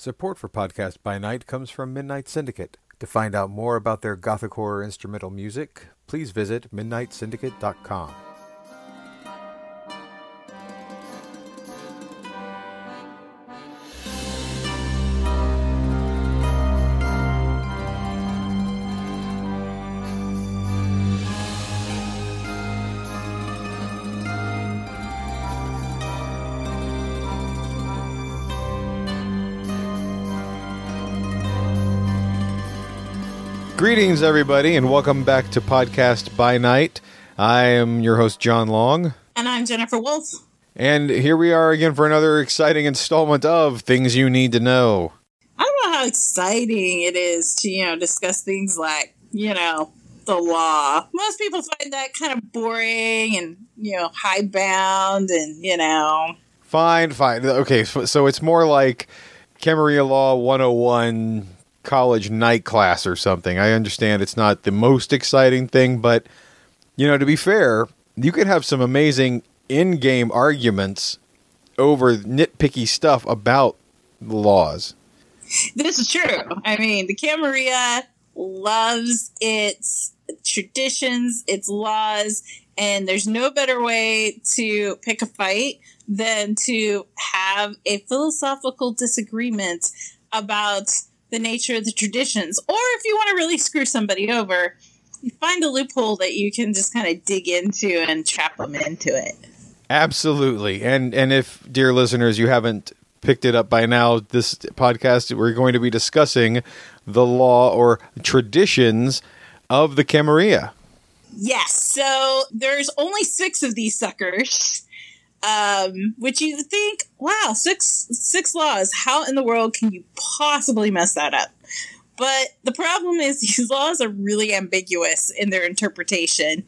Support for Podcast by Night comes from Midnight Syndicate. To find out more about their gothic horror instrumental music, please visit midnightsyndicate.com. Greetings, everybody, and welcome back to Podcast by Night. I am your host, John Long. And I'm Jennifer Wolf. And here we are again for another exciting installment of Things You Need to Know. I don't know how exciting it is to, you know, discuss things like, you know, the law. Most people find that kind of boring and, you know, hidebound and, you know. Fine, fine. Okay, so, so it's more like Camarilla Law 101 college night class or something. I understand it's not the most exciting thing, but you know, to be fair, you could have some amazing in-game arguments over nitpicky stuff about the laws. This is true. I mean, the Camarilla loves its traditions, its laws, and there's no better way to pick a fight than to have a philosophical disagreement about the nature of the traditions. Or if you want to really screw somebody over, you find a loophole that you can just kind of dig into and trap them into it. Absolutely. And and if dear listeners you haven't picked it up by now, this podcast we're going to be discussing the law or traditions of the Camarilla. Yes. So there's only 6 of these suckers um, which you think, wow, six six laws. How in the world can you possibly mess that up? But the problem is these laws are really ambiguous in their interpretation.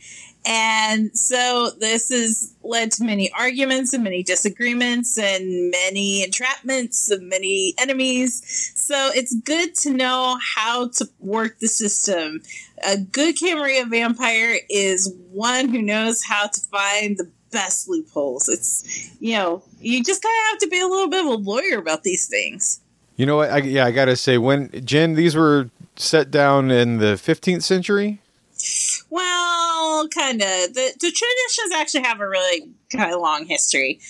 And so this has led to many arguments and many disagreements and many entrapments and many enemies. So it's good to know how to work the system. A good Camarilla vampire is one who knows how to find the best loopholes. It's you know you just kind of have to be a little bit of a lawyer about these things. You know what? I, yeah, I gotta say, when Jen, these were set down in the 15th century. Well, kind of. The, the traditions actually have a really kind of long history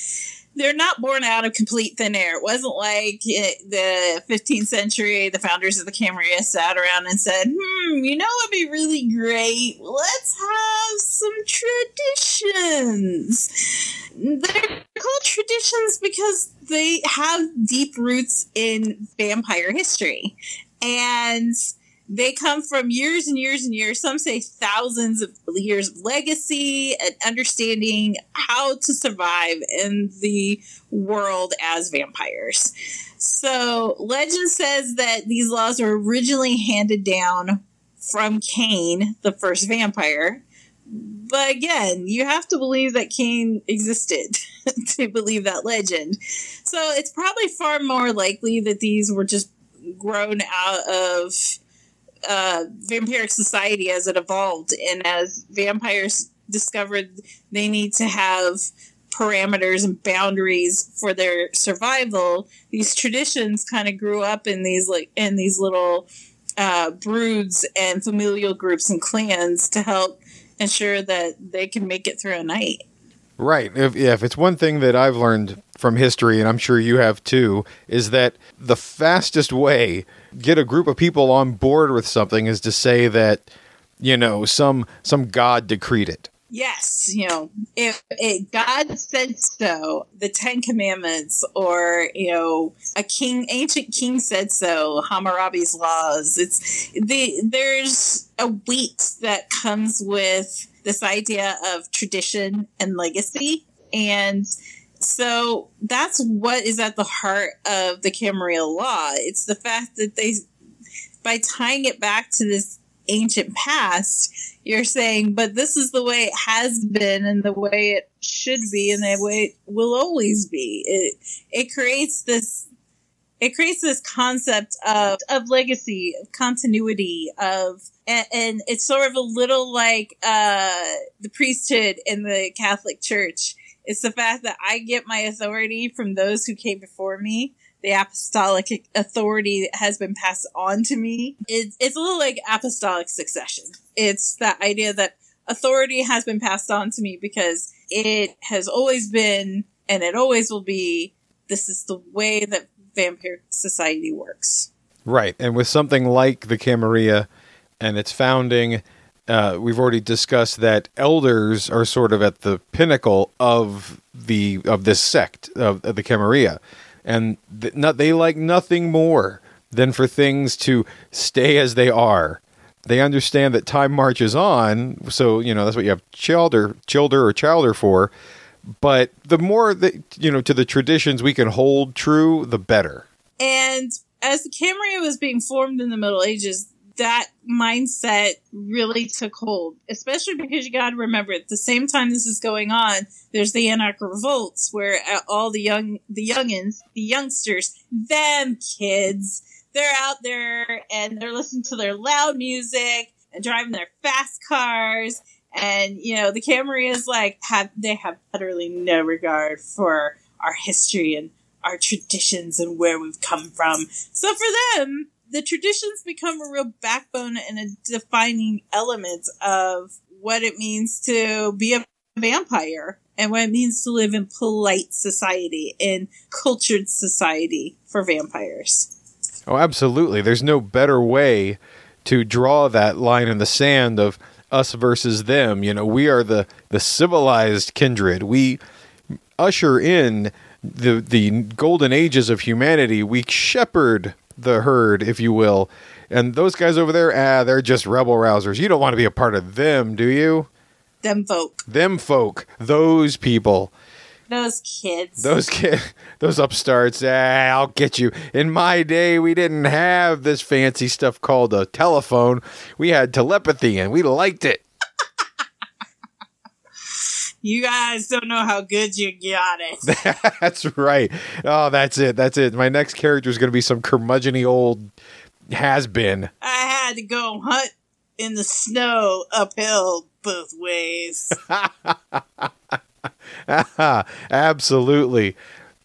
they're not born out of complete thin air. It wasn't like it, the 15th century, the founders of the Camarilla sat around and said, hmm, you know what'd be really great? Let's have some traditions. They're called traditions because they have deep roots in vampire history. And they come from years and years and years, some say thousands of years of legacy and understanding how to survive in the world as vampires. So, legend says that these laws were originally handed down from Cain, the first vampire. But again, you have to believe that Cain existed to believe that legend. So, it's probably far more likely that these were just grown out of uh, vampiric society as it evolved. And as vampires discovered they need to have parameters and boundaries for their survival. These traditions kind of grew up in these like in these little uh, broods and familial groups and clans to help ensure that they can make it through a night. Right. If, yeah, if it's one thing that i've learned from history and i'm sure you have too is that the fastest way get a group of people on board with something is to say that you know some some god decreed it. Yes you know if, if god said so the ten commandments or you know a king ancient king said so hammurabi's laws. It's the there's a weight that comes with this idea of tradition and legacy. And so that's what is at the heart of the Camarilla law. It's the fact that they, by tying it back to this ancient past, you're saying, but this is the way it has been and the way it should be and the way it will always be. It, it creates this, it creates this concept of, of legacy, of continuity, of, and, and it's sort of a little like, uh, the priesthood in the Catholic Church it's the fact that I get my authority from those who came before me, the apostolic authority has been passed on to me. It's, it's a little like apostolic succession. It's that idea that authority has been passed on to me because it has always been and it always will be. This is the way that vampire society works. Right. And with something like the Camarilla and its founding, uh, we've already discussed that elders are sort of at the pinnacle of the of this sect of, of the Camarilla, and th- not, they like nothing more than for things to stay as they are. They understand that time marches on, so you know that's what you have childer, childer or childer for. But the more that you know to the traditions we can hold true, the better. And as the Camarilla was being formed in the Middle Ages, that mindset really took hold, especially because you got to remember at the same time this is going on, there's the anarch revolts where uh, all the young, the youngins, the youngsters, them kids, they're out there and they're listening to their loud music and driving their fast cars. And, you know, the Camarillas like have, they have utterly no regard for our history and our traditions and where we've come from. So for them, the traditions become a real backbone and a defining element of what it means to be a vampire and what it means to live in polite society, in cultured society for vampires. Oh, absolutely. There's no better way to draw that line in the sand of us versus them. You know, we are the, the civilized kindred. We usher in the the golden ages of humanity. We shepherd the herd, if you will. And those guys over there, ah, they're just rebel rousers. You don't want to be a part of them, do you? Them folk. Them folk. Those people. Those kids. Those kids. Those upstarts. Ah, I'll get you. In my day, we didn't have this fancy stuff called a telephone. We had telepathy, and we liked it. You guys don't know how good you got it. that's right. Oh, that's it. That's it. My next character is going to be some curmudgeony old has been. I had to go hunt in the snow uphill both ways. Absolutely.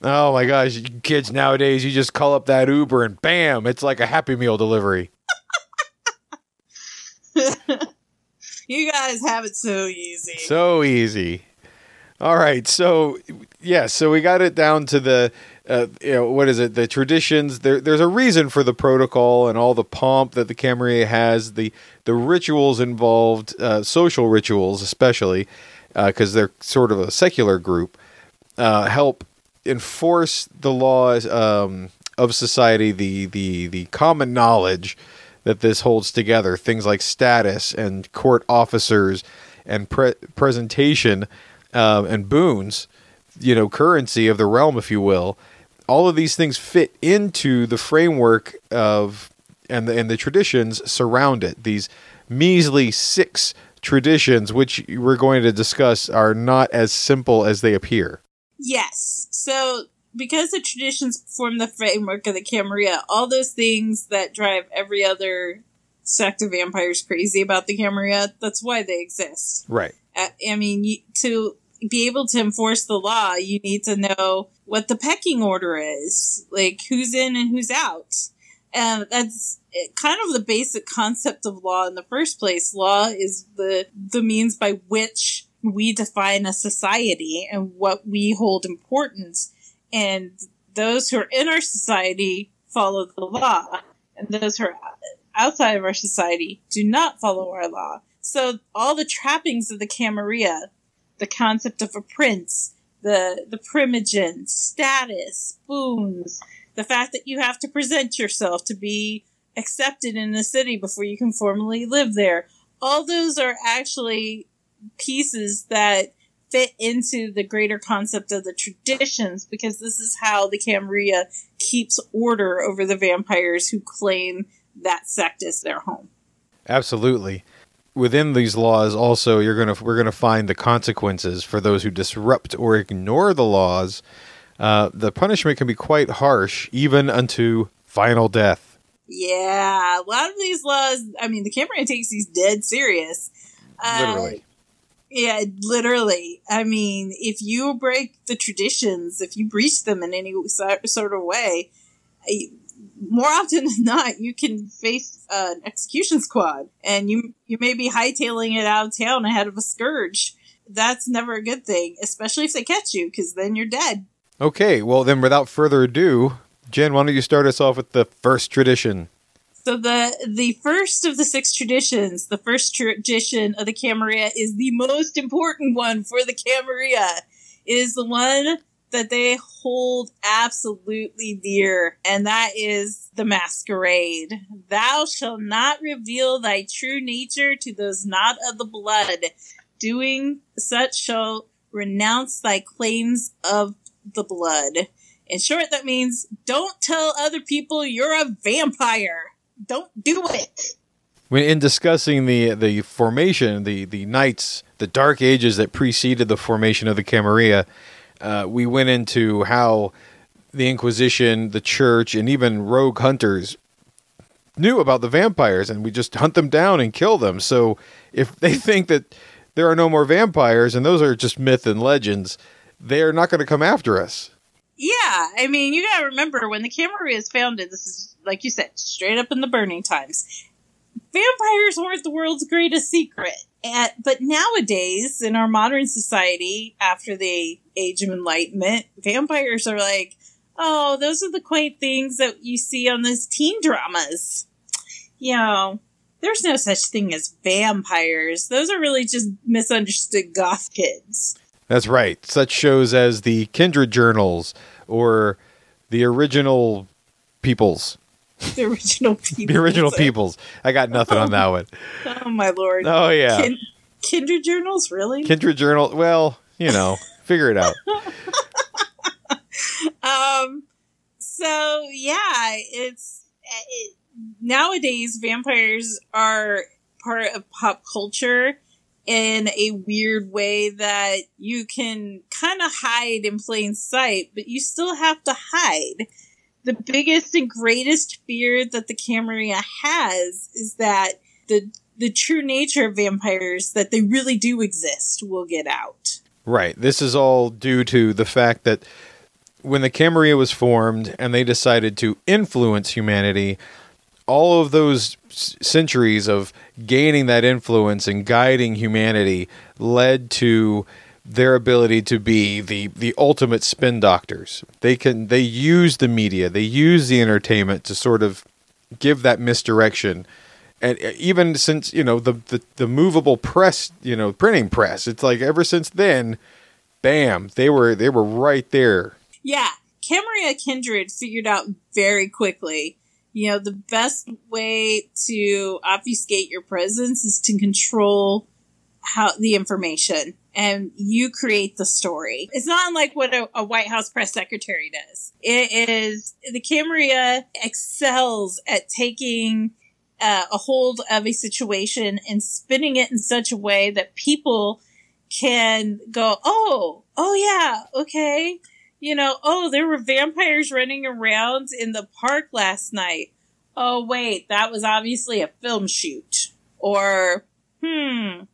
Oh my gosh, kids nowadays, you just call up that Uber and bam, it's like a Happy Meal delivery. you guys have it so easy. So easy. All right, so yeah, so we got it down to the, uh, you know, what is it? The traditions. There, there's a reason for the protocol and all the pomp that the Camarilla has. The the rituals involved, uh, social rituals especially, because uh, they're sort of a secular group, uh, help enforce the laws um, of society. The the the common knowledge that this holds together. Things like status and court officers and pre- presentation um, and boons, you know, currency of the realm, if you will. All of these things fit into the framework of and the, and the traditions surround it. These measly six traditions, which we're going to discuss, are not as simple as they appear. Yes. So because the traditions form the framework of the Camarilla, all those things that drive every other sect of vampires crazy about the Camarilla, that's why they exist. Right. Uh, I mean, to be able to enforce the law, you need to know what the pecking order is, like who's in and who's out. And that's eh, kind of the basic concept of law in the first place. Law is the, the means by which we define a society and what we hold important and those who are in our society follow the law, and those who are outside of our society do not follow our law. So all the trappings of the Camarilla, the concept of a prince, the the primogen, status, boons, the fact that you have to present yourself to be accepted in the city before you can formally live there. All those are actually pieces that fit into the greater concept of the traditions because this is how the Camarilla keeps order over the vampires who claim that sect as their home. Absolutely. Within these laws also you're going to we're going to find the consequences for those who disrupt or ignore the laws. Uh, the punishment can be quite harsh, even unto final death. Yeah, a lot of these laws. I mean, the Camarilla takes these dead serious. Uh, Literally. Yeah, literally. I mean, if you break the traditions, if you breach them in any sort of way, more often than not, you can face an execution squad, and you you may be hightailing it out of town ahead of a scourge. That's never a good thing, especially if they catch you, because then you're dead. Okay, well then, without further ado, Jen, why don't you start us off with the first tradition? So the the first of the six traditions, the first tradition of the Camarilla is the most important one for the Camarilla. It is the one that they hold absolutely dear, and that is the masquerade. Thou shalt not reveal thy true nature to those not of the blood. Doing such shall renounce thy claims of the blood. In short, that means don't tell other people you're a vampire don't do it. When in discussing the the formation, the the knights, the dark ages that preceded the formation of the Camarilla, uh, we went into how the Inquisition, the Church, and even rogue hunters knew about the vampires, and we just hunt them down and kill them. So if they think that there are no more vampires and those are just myth and legends, they are not going to come after us. Yeah, I mean, you got to remember when the Camarilla is founded. This is like you said, straight up in the burning times. Vampires weren't the world's greatest secret. And, but nowadays, in our modern society, after the Age of Enlightenment, vampires are like, oh, those are the quaint things that you see on those teen dramas. You know, there's no such thing as vampires. Those are really just misunderstood goth kids. That's right. Such shows as the Kindred Journals or the original Peoples the original people. the original peoples. I got nothing on that one. Oh my lord. Oh yeah. Kin- Kindred journals, really? Kindred journal. Well, you know, figure it out. um. So yeah, it's it, nowadays vampires are part of pop culture in a weird way that you can kind of hide in plain sight, but you still have to hide the biggest and greatest fear that the Camarilla has is that the the true nature of vampires that they really do exist will get out. Right. This is all due to the fact that when the Camarilla was formed and they decided to influence humanity, all of those centuries of gaining that influence and guiding humanity led to their ability to be the the ultimate spin doctors. They can they use the media, they use the entertainment to sort of give that misdirection. And uh, even since you know the, the the movable press, you know, printing press, it's like ever since then, bam, they were they were right there. Yeah, Camarilla Kindred figured out very quickly. You know, the best way to obfuscate your presence is to control how the information and you create the story. It's not unlike what a, a White House press secretary does. It is the Camarilla excels at taking uh, a hold of a situation and spinning it in such a way that people can go, oh, oh yeah, okay. You know, oh, there were vampires running around in the park last night. Oh, wait, that was obviously a film shoot. Or, hmm,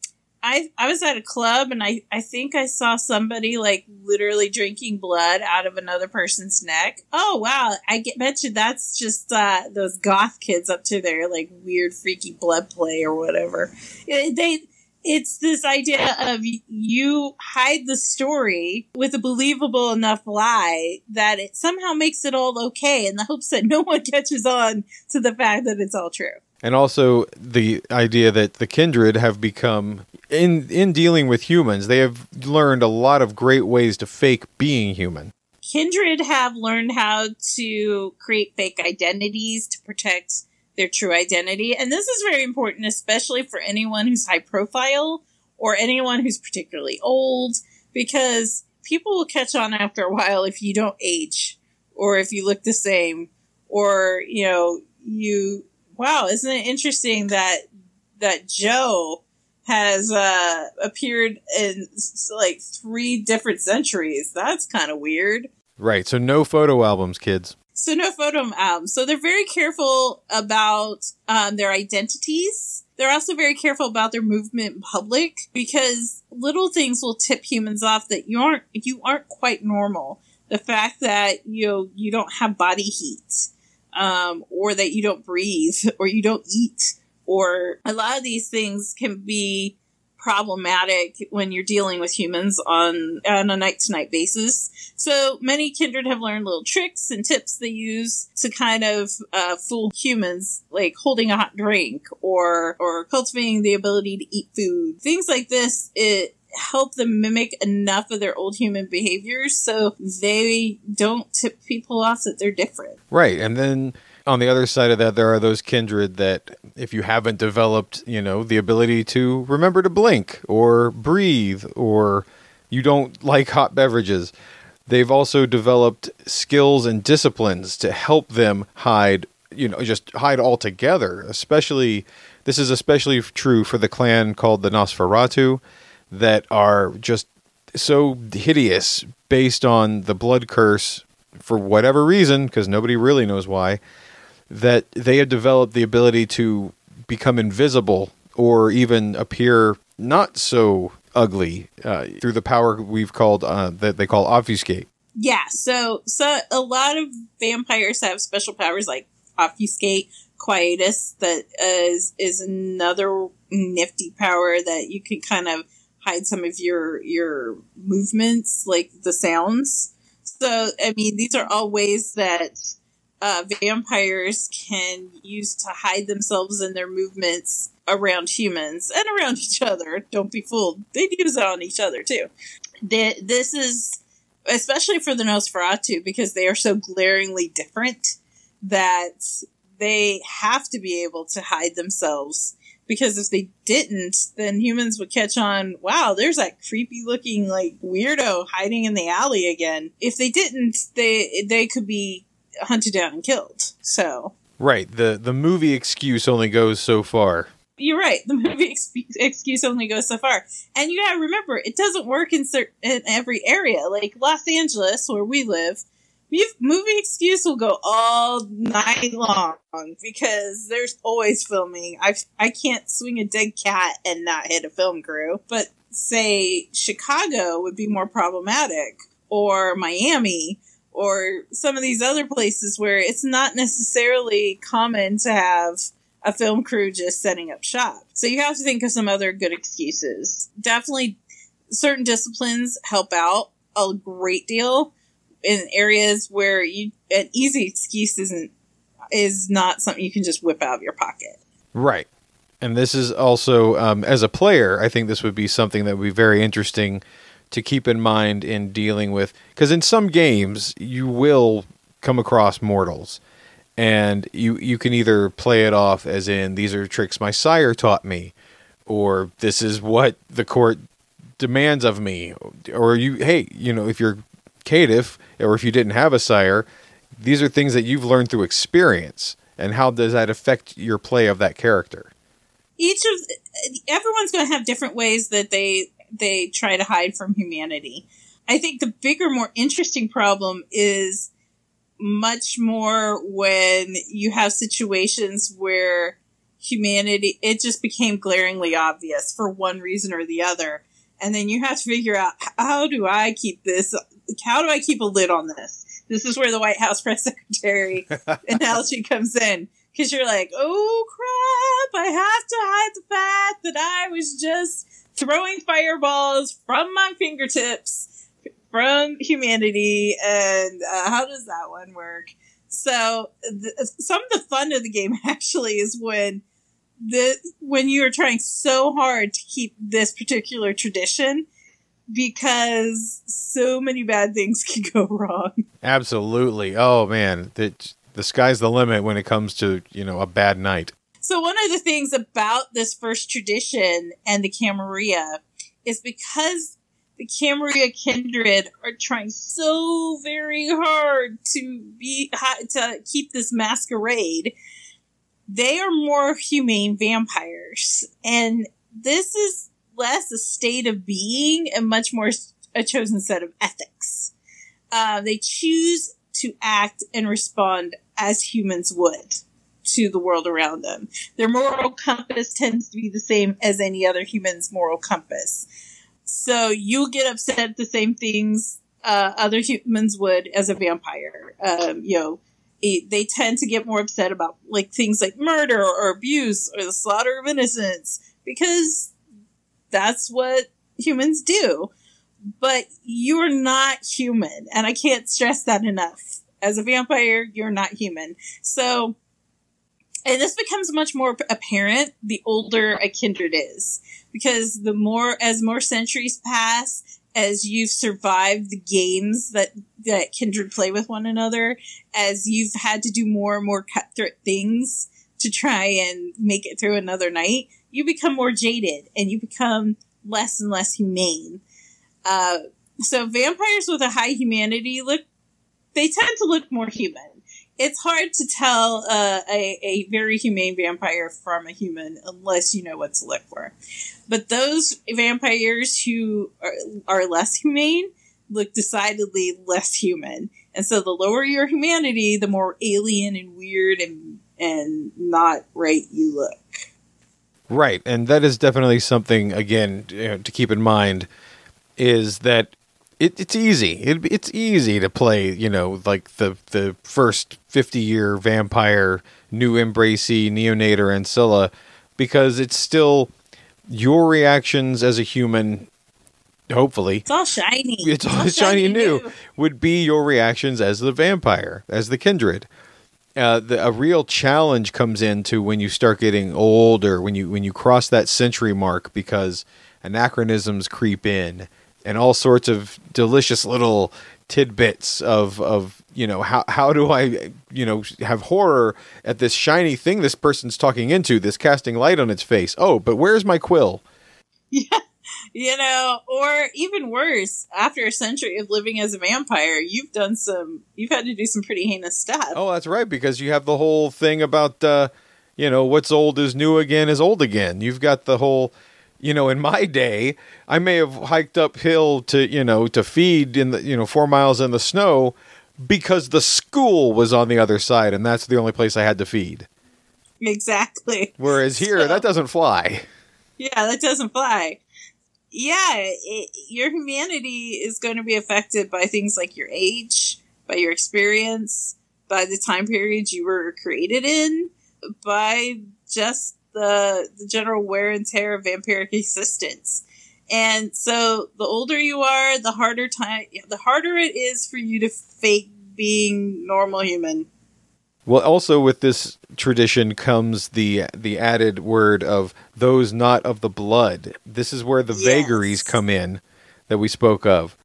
I I was at a club and I I think I saw somebody like literally drinking blood out of another person's neck. Oh wow! I get bet you that's just uh, those goth kids up to their like weird freaky blood play or whatever. It, they it's this idea of you hide the story with a believable enough lie that it somehow makes it all okay in the hopes that no one catches on to the fact that it's all true. And also the idea that the kindred have become in in dealing with humans they have learned a lot of great ways to fake being human. Kindred have learned how to create fake identities to protect their true identity and this is very important especially for anyone who's high profile or anyone who's particularly old because people will catch on after a while if you don't age or if you look the same or you know you wow, isn't it interesting that that Joe has uh, appeared in like three different centuries? That's kind of weird. Right. So no photo albums, kids. So no photo albums. So they're very careful about um, their identities. They're also very careful about their movement in public because little things will tip humans off that you aren't you aren't quite normal. The fact that you know, you don't have body heat um, or that you don't breathe, or you don't eat, or a lot of these things can be problematic when you're dealing with humans on on a night to night basis. So many kindred have learned little tricks and tips they use to kind of uh, fool humans, like holding a hot drink or or cultivating the ability to eat food. Things like this. It help them mimic enough of their old human behaviors so they don't tip people off that they're different. Right. And then on the other side of that, there are those kindred that if you haven't developed, you know, the ability to remember to blink or breathe or you don't like hot beverages, they've also developed skills and disciplines to help them hide, you know, just hide altogether. Especially, this is especially true for the clan called the Nosferatu that are just so hideous based on the blood curse for whatever reason, because nobody really knows why that they have developed the ability to become invisible or even appear not so ugly uh, through the power we've called uh, that they call obfuscate. Yeah, so so a lot of vampires have special powers like obfuscate, quietus that is is another nifty power that you can kind of hide some of your your movements like the sounds. So I mean these are all ways that uh, vampires can use to hide themselves and their movements around humans and around each other. Don't be fooled. They use it on each other too. This is especially for the Nosferatu because they are so glaringly different that they have to be able to hide themselves because if they didn't, then humans would catch on, wow, there's that creepy looking like weirdo hiding in the alley again. If they didn't, they they could be hunted down and killed. So right, the the movie excuse only goes so far. You're right. The movie ex- excuse only goes so far, and you gotta remember it doesn't work in certain in every area. Like Los Angeles, where we live, movie excuse will go all night long because there's always filming. I I can't swing a dead cat and not hit a film crew, but say Chicago would be more problematic or Miami or some of these other places where it's not necessarily common to have a film crew just setting up shop. So you have to think of some other good excuses. Definitely certain disciplines help out a great deal in areas where you an easy excuse isn't is not something you can just whip out of your pocket. Right. And this is also um, as a player, I think this would be something that would be very interesting to keep in mind in dealing with because in some games you will come across mortals. And you you can either play it off as in these are tricks my sire taught me or this is what the court demands of me. Or you hey you know if you're caitiff or if you didn't have a sire these are things that you've learned through experience. And how does that affect your play of that character? Each of everyone's going to have different ways that they they try to hide from humanity. I think the bigger, more interesting problem is much more when you have situations where humanity, it just became glaringly obvious for one reason or the other. And then you have to figure out how do I keep this, how do I keep a lid on this? This is where the White House press secretary analogy comes in. Cause you're like, oh crap, I have to hide the fact that I was just throwing fireballs from my fingertips from humanity. And uh, how does that one work? So some of the fun of the game actually is when the when you are trying so hard to keep this particular tradition because so many bad things can go wrong. Absolutely. Oh man, the the sky's the limit when it comes to, you know, a bad night. So one of the things about this first tradition and the Camarilla is because the Camarilla kindred are trying so very hard to be to keep this masquerade. They are more humane vampires, and this is less a state of being and much more a chosen set of ethics. Uh, they choose to act and respond as humans would to the world around them. Their moral compass tends to be the same as any other human's moral compass. So you get upset at the same things uh, other humans would as a vampire. Um, you know, it, they tend to get more upset about like things like murder or abuse or the slaughter of innocents because that's what humans do. But you're not human, and I can't stress that enough. As a vampire, you're not human. So, and this becomes much more apparent the older a kindred is, because the more as more centuries pass, as you've survived the games that that kindred play with one another, as you've had to do more and more cutthroat things to try and make it through another night, you become more jaded and you become less and less humane. Uh, so vampires with a high humanity look, they tend to look more human. It's hard to tell uh, a, a very humane vampire from a human unless you know what to look for. But those vampires who are, are less humane look decidedly less human. And so the lower your humanity, the more alien and weird and and not right you look. Right, and that is definitely something again you know, to keep in mind is that it, it's easy. It, it's easy to play, you know, like the the first fifty year vampire, new Embracey, Neonator, Ancilla, because it's still your reactions as a human hopefully it's all shiny. it's, all, shiny, and new, new. would be your reactions as the vampire as the kindred. Uh, the, a real challenge comes into when you start getting older when you when you cross that century mark because anachronisms creep in and all sorts of delicious little tidbits of of you know how how do I you know have horror at this shiny thing this person's talking into this casting light on its face. Oh, but where's my quill? Yeah. You know, or even worse, after a century of living as a vampire, you've done some you've had to do some pretty heinous stuff. Oh, that's right because you have the whole thing about uh you know, what's old is new again is old again. You've got the whole you know, in my day, I may have hiked uphill to, you know, to feed in the, you know, four miles in the snow because the school was on the other side and that's the only place I had to feed. Exactly. Whereas here, so, that doesn't fly. Yeah, that doesn't fly. Yeah, it, your humanity is going to be affected by things like your age, by your experience, by the time period you were created in, by just the, the general wear and tear of vampiric existence. And so the older you are, the harder time, the harder it is for you to fake being normal human. Well, also with this tradition comes the the added word of those not of the blood. This is where the yes. vagaries come in that we spoke of.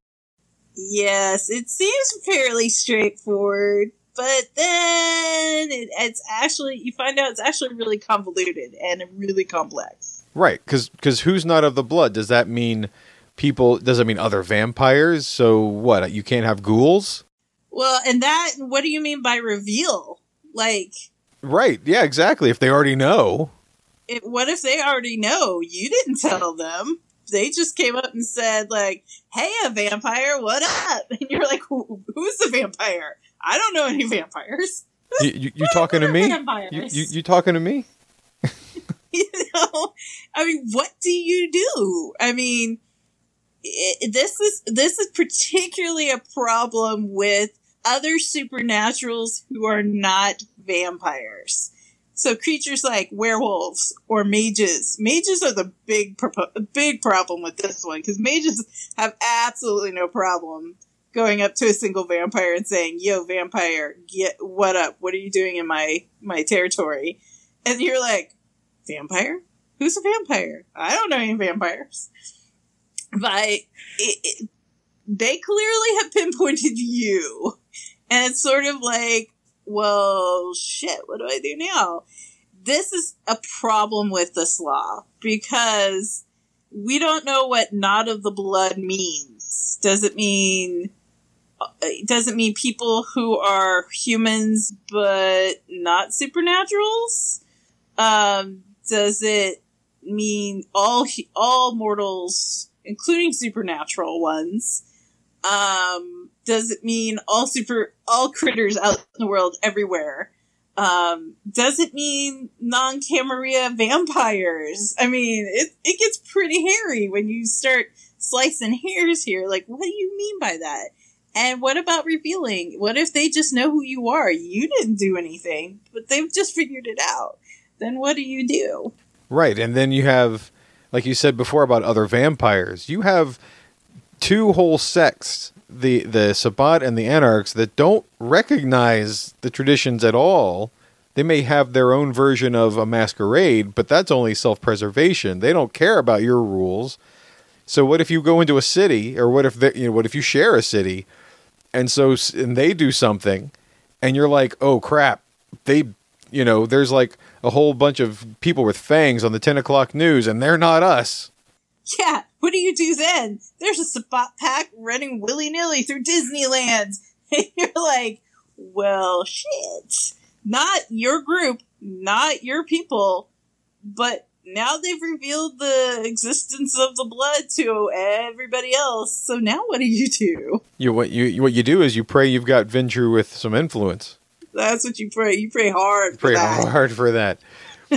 Yes, it seems fairly straightforward, but then it, it's actually you find out it's actually really convoluted and really complex. Right, because because who's not of the blood? Does that mean people? Does that mean other vampires? So what? You can't have ghouls. Well, and that what do you mean by reveal? Like, right? Yeah, exactly. If they already know, it, what if they already know? You didn't tell them. They just came up and said, like, "Hey, a vampire, what up?" And you're like, "Who's the vampire? I don't know any vampires." You, you, you talking to me? You, you, you talking to me? you know, I mean, what do you do? I mean, it, this is this is particularly a problem with other supernaturals who are not vampires. So creatures like werewolves or mages. Mages are the big big problem with this one because mages have absolutely no problem going up to a single vampire and saying, "Yo, vampire, get what up? What are you doing in my my territory?" And you're like, "Vampire? Who's a vampire? I don't know any vampires." But it, it, they clearly have pinpointed you, and it's sort of like, well, shit. What do I do now? This is a problem with this law because we don't know what "not of the blood" means. Does it mean it doesn't mean people who are humans but not supernaturals. Um, does it mean all all mortals, including supernatural ones? Um, does it mean all super all critters out in the world everywhere? Um, does it mean non Camarilla vampires? I mean, it it gets pretty hairy when you start slicing hairs here. Like, what do you mean by that? And what about revealing? What if they just know who you are? You didn't do anything, but they've just figured it out. Then what do you do? Right. And then you have, like you said before about other vampires, you have two whole sects, the, the Sabbat and the Anarchs, that don't recognize the traditions at all. They may have their own version of a masquerade, but that's only self preservation. They don't care about your rules. So what if you go into a city, or what if you know, what if you share a city, and so and they do something, and you're like, oh crap, they, you know, there's like a whole bunch of people with fangs on the ten o'clock news, and they're not us. Yeah, what do you do then? There's a Sabbat pack running willy nilly through Disneyland, and you're like, well, shit, not your group, not your people, but now they've revealed the existence of the blood to everybody else. So now what do you do? You what you what you do is you pray you've got Ventrue with some influence. That's what you pray. You pray hard. For pray that. hard for that.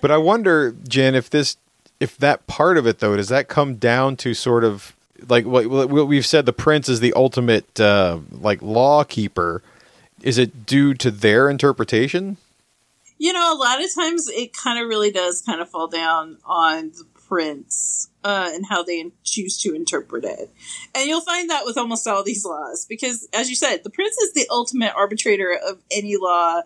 but I wonder, Jen, if this if that part of it though does that come down to sort of like what, what we've said the prince is the ultimate uh, like law keeper is it due to their interpretation you know, a lot of times it kind of really does kind of fall down on the prince uh, and how they choose to interpret it. And you'll find that with almost all these laws, because as you said, the prince is the ultimate arbitrator of any law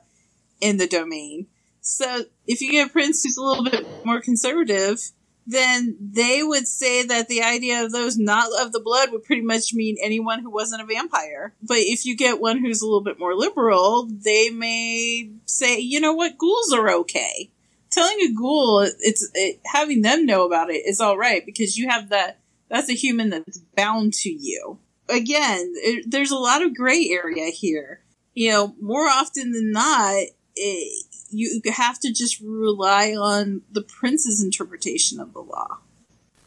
in the domain. So if you get a prince who's a little bit more conservative, then they would say that the idea of those not of the blood would pretty much mean anyone who wasn't a vampire. But if you get one who's a little bit more liberal, they may say, you know what, ghouls are okay. Telling a ghoul, it's it, having them know about it is all right because you have that. That's a human that's bound to you. Again, it, there's a lot of gray area here. You know, more often than not, it, you have to just rely on the prince's interpretation of the law.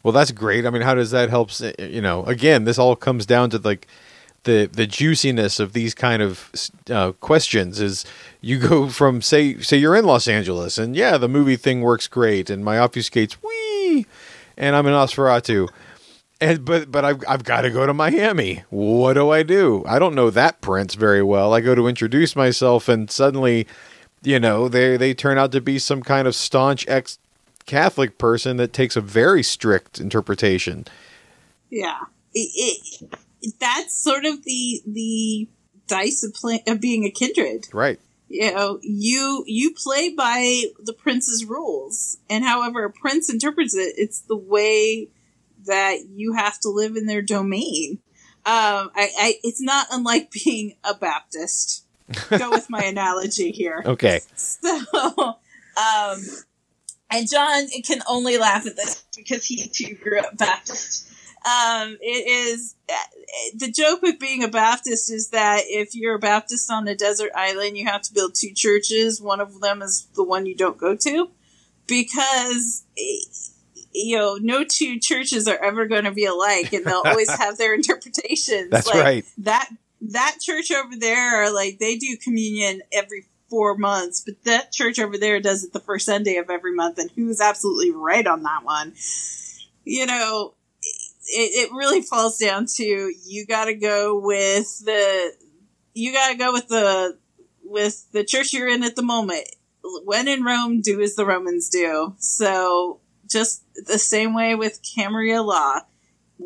Well, that's great. I mean, how does that help? You know, again, this all comes down to like the the juiciness of these kind of uh, questions. Is you go from say say you're in Los Angeles and yeah, the movie thing works great and my obfuscates wee, and I'm in Nosferatu. And, but but I've I've got to go to Miami. What do I do? I don't know that prince very well. I go to introduce myself, and suddenly you know, they they turn out to be some kind of staunch ex Catholic person that takes a very strict interpretation. Yeah, it, it, that's sort of the the dice of, play, of being a kindred, right? You know, you you play by the prince's rules, and however a prince interprets it, it's the way that you have to live in their domain. Um, I, I, it's not unlike being a Baptist go with my analogy here. Okay. So, um, and John can only laugh at this because he too grew up Baptist. Um, it is the joke with being a Baptist is that if you're a Baptist on a desert island, you have to build two churches. One of them is the one you don't go to because you know no two churches are ever going to be alike, and they'll always have their interpretations. That's like, right. That that church over there, like they do communion every four months, but that church over there does it the first Sunday of every month, and who's absolutely right on that one? You know, it, it really falls down to you got to go with the you got to go with the with the church you're in at the moment. When in Rome, do as the Romans do. So just the same way with Camarilla law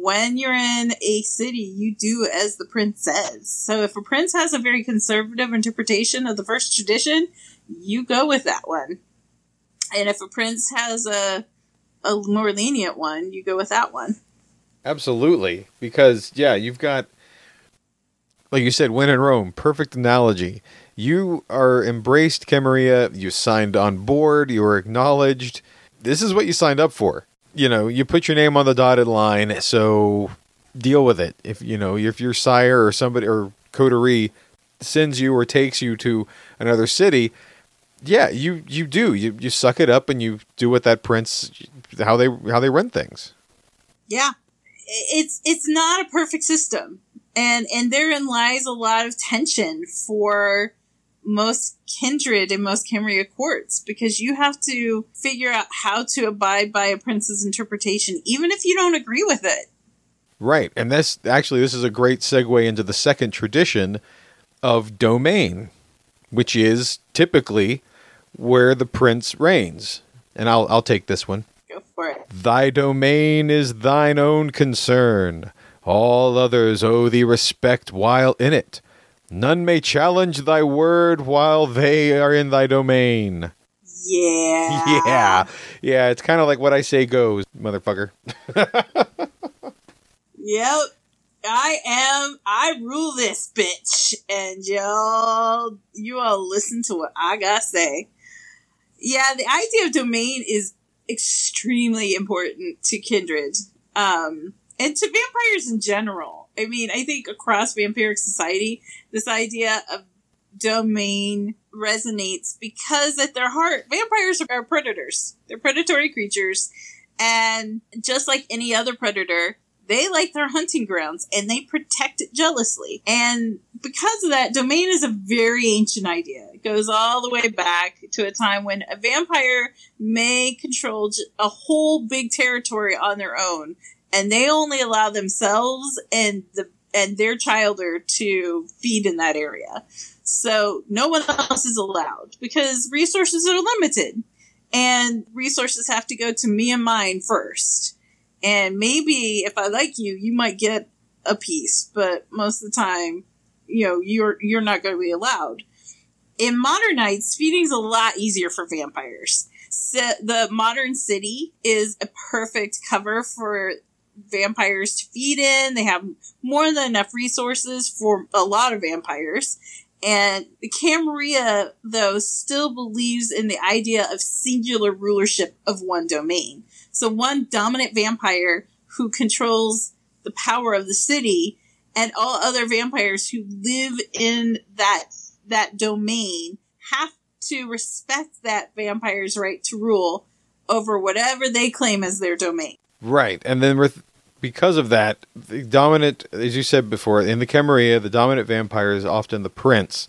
when you're in a city, you do as the prince says. So if a prince has a very conservative interpretation of the first tradition, you go with that one. And if a prince has a a more lenient one, you go with that one. Absolutely, because yeah, you've got like you said, when in Rome, perfect analogy. You are embraced Camarilla, you signed on board, you were acknowledged. This is what you signed up for you know, you put your name on the dotted line, so deal with it. If you know, if your sire or somebody or coterie sends you or takes you to another city, yeah, you you do. You you suck it up and you do what that prince how they how they run things. Yeah. It's it's not a perfect system. And and therein lies a lot of tension for most kindred and most Camarilla courts because you have to figure out how to abide by a prince's interpretation, even if you don't agree with it. Right. And this actually this is a great segue into the second tradition of domain, which is typically where the prince reigns. And I'll I'll take this one. Go for it. Thy domain is thine own concern. All others owe thee respect while in it. None may challenge thy word while they are in thy domain. Yeah. Yeah. Yeah, it's kind of like what I say goes, motherfucker. Yep. I am I rule this bitch. And y'all you all listen to what I gotta say. Yeah, the idea of domain is extremely important to kindred. Um and to vampires in general. I mean, I think across vampiric society, this idea of domain resonates because at their heart, vampires are predators. They're predatory creatures. And just like any other predator, they like their hunting grounds and they protect it jealously. And because of that, domain is a very ancient idea. It goes all the way back to a time when a vampire may control a whole big territory on their own and they only allow themselves and the and their childer to feed in that area. So no one else is allowed because resources are limited and resources have to go to me and mine first. And maybe if I like you, you might get a piece, but most of the time, you know, you're you're not going to be allowed. In modern nights, feeding's a lot easier for vampires. So the modern city is a perfect cover for vampires to feed in. They have more than enough resources for a lot of vampires. And the Camarilla, though, still believes in the idea of singular rulership of one domain. So one dominant vampire who controls the power of the city and all other vampires who live in that, that domain have to respect that vampire's right to rule over whatever they claim as their domain. Right. And then with because of that, the dominant, as you said before, in the Camarilla, the dominant vampire is often the prince,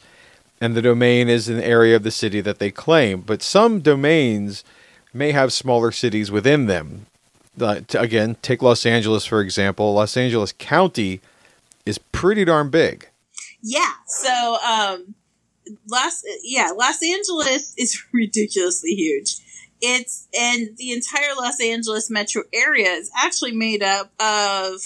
and the domain is an area of the city that they claim. But some domains may have smaller cities within them. Again, take Los Angeles for example. Los Angeles County is pretty darn big. Yeah. So, um, Los yeah, Los Angeles is ridiculously huge. It's and the entire Los Angeles metro area is actually made up of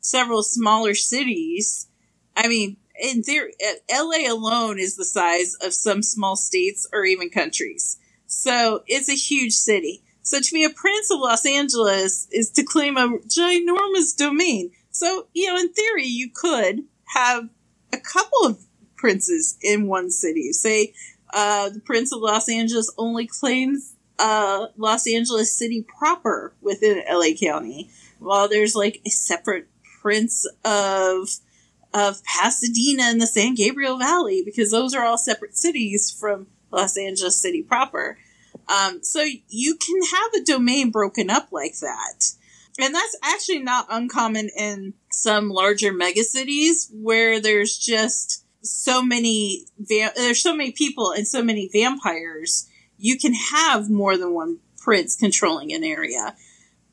several smaller cities. I mean, in theory, LA alone is the size of some small states or even countries. So it's a huge city. So to be a prince of Los Angeles is to claim a ginormous domain. So, you know, in theory, you could have a couple of princes in one city. Say, uh, the prince of Los Angeles only claims uh, Los Angeles City proper within LA County, while there's like a separate prince of of Pasadena and the San Gabriel Valley because those are all separate cities from Los Angeles City proper. Um, so you can have a domain broken up like that. And that's actually not uncommon in some larger megacities where there's just so many va- there's so many people and so many vampires you can have more than one prince controlling an area.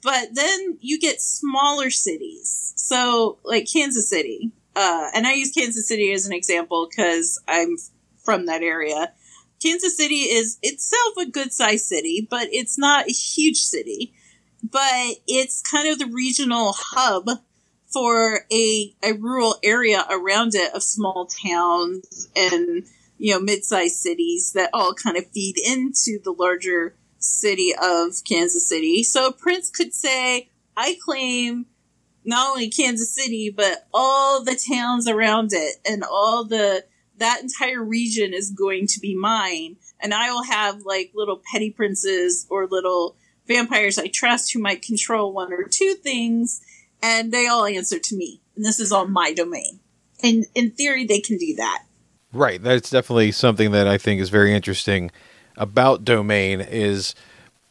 But then you get smaller cities. So, like Kansas City. Uh, and I use Kansas City as an example because I'm from that area. Kansas City is itself a good sized city, but it's not a huge city. But it's kind of the regional hub for a, a rural area around it of small towns and you know, mid-sized cities that all kind of feed into the larger city of Kansas City. So Prince could say, I claim not only Kansas City, but all the towns around it and all the, that entire region is going to be mine. And I will have like little petty princes or little vampires I trust who might control one or two things. And they all answer to me. And this is all my domain. And in theory, they can do that. Right. That's definitely something that I think is very interesting about domain is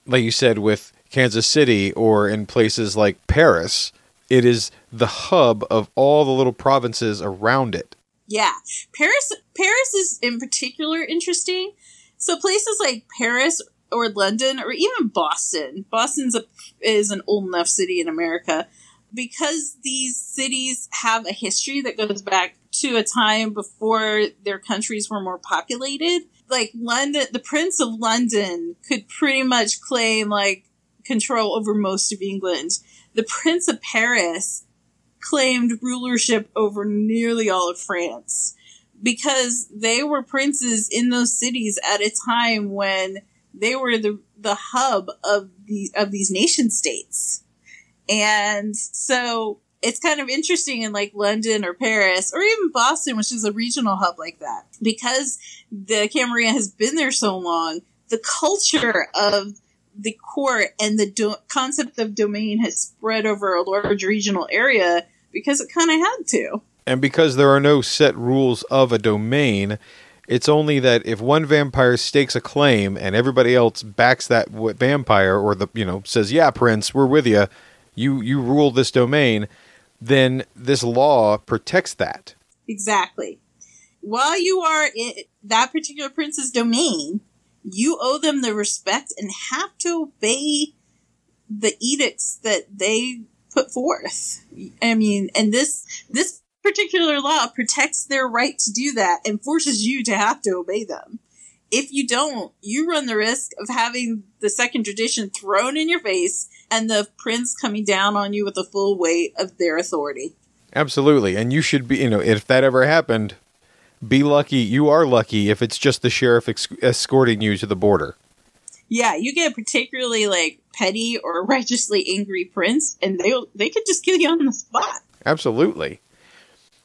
like you said with Kansas City or in places like Paris, it is the hub of all the little provinces around it. Yeah. Paris Paris is in particular interesting. So places like Paris or London or even Boston. Boston's a, is an old enough city in America. because these cities have a history that goes back to a time before their countries were more populated, like London, the Prince of London could pretty much claim like control over most of England. The Prince of Paris claimed rulership over nearly all of France because they were princes in those cities at a time when they were the the hub of the of these nation states. And so it's kind of interesting in like London or Paris or even Boston, which is a regional hub like that. Because the Camarilla has been there so long, the culture of the court and the do- concept of domain has spread over a large regional area because it kind of had to. And because there are no set rules of a domain, it's only that if one vampire stakes a claim and everybody else backs that vampire or the you know says, "Yeah, prince, we're with you. You you rule this domain." Then this law protects that. Exactly. While you are in that particular prince's domain, you owe them the respect and have to obey the edicts that they put forth. I mean, and this this particular law protects their right to do that and forces you to have to obey them. If you don't, you run the risk of having the second tradition thrown in your face and the prince coming down on you with the full weight of their authority. Absolutely. And you should be, you know, if that ever happened, be lucky. You are lucky if it's just the sheriff ex- escorting you to the border. Yeah, you get a particularly like petty or righteously angry prince, and they they could just kill you on the spot. Absolutely.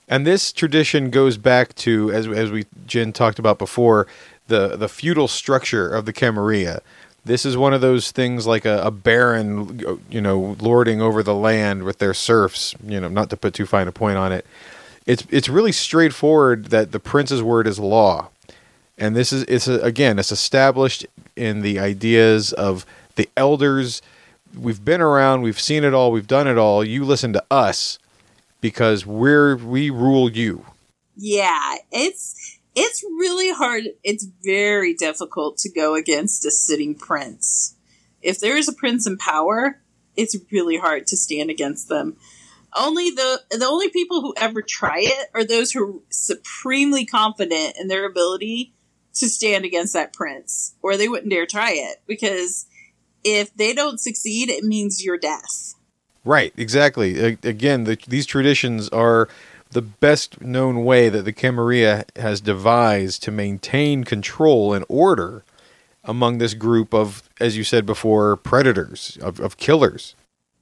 And this tradition goes back to, as as we Jen talked about before, the the feudal structure of the Camarilla. This is one of those things like a, a baron, you know, lording over the land with their serfs. You know, not to put too fine a point on it. It's it's really straightforward that the prince's word is law, and this is it's a, again it's established in the ideas of the elders. We've been around, we've seen it all, we've done it all. You listen to us because we're we rule you. Yeah, it's it's really hard. It's very difficult to go against a sitting prince. If there is a prince in power, it's really hard to stand against them. Only the the only people who ever try it are those who are supremely confident in their ability to stand against that prince, or they wouldn't dare try it because if they don't succeed, it means your death. Right, exactly. Again, the, these traditions are the best known way that the Camarilla has devised to maintain control and order among this group of, as you said before, predators, of, of killers.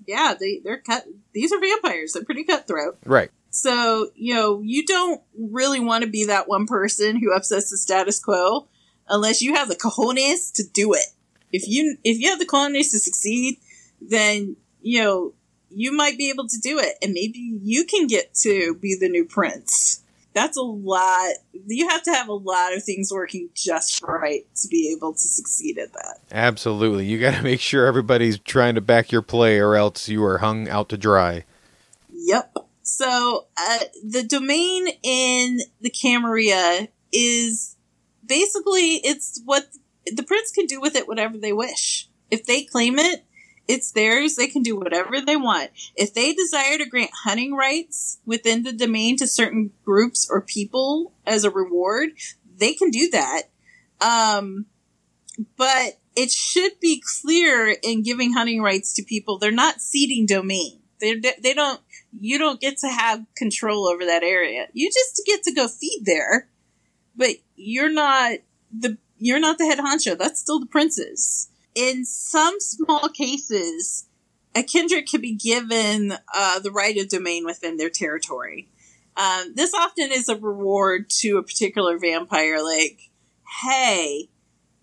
Yeah, they, they're cut. These are vampires. They're pretty cutthroat. Right. So, you know, you don't really want to be that one person who upsets the status quo unless you have the cojones to do it. If you if you have the cojones to succeed, then you know you might be able to do it and maybe you can get to be the new prince. That's a lot. You have to have a lot of things working just right to be able to succeed at that. Absolutely. You got to make sure everybody's trying to back your play or else you are hung out to dry. Yep. So uh, the domain in the camarilla is basically it's what the prince can do with it whatever they wish. If they claim it it's theirs. They can do whatever they want. If they desire to grant hunting rights within the domain to certain groups or people as a reward, they can do that. Um, but it should be clear in giving hunting rights to people, they're not ceding domain. They they don't. You don't get to have control over that area. You just get to go feed there, but you're not the you're not the head honcho. That's still the prince's in some small cases, a kindred can be given uh, the right of domain within their territory. Um, this often is a reward to a particular vampire, like, hey,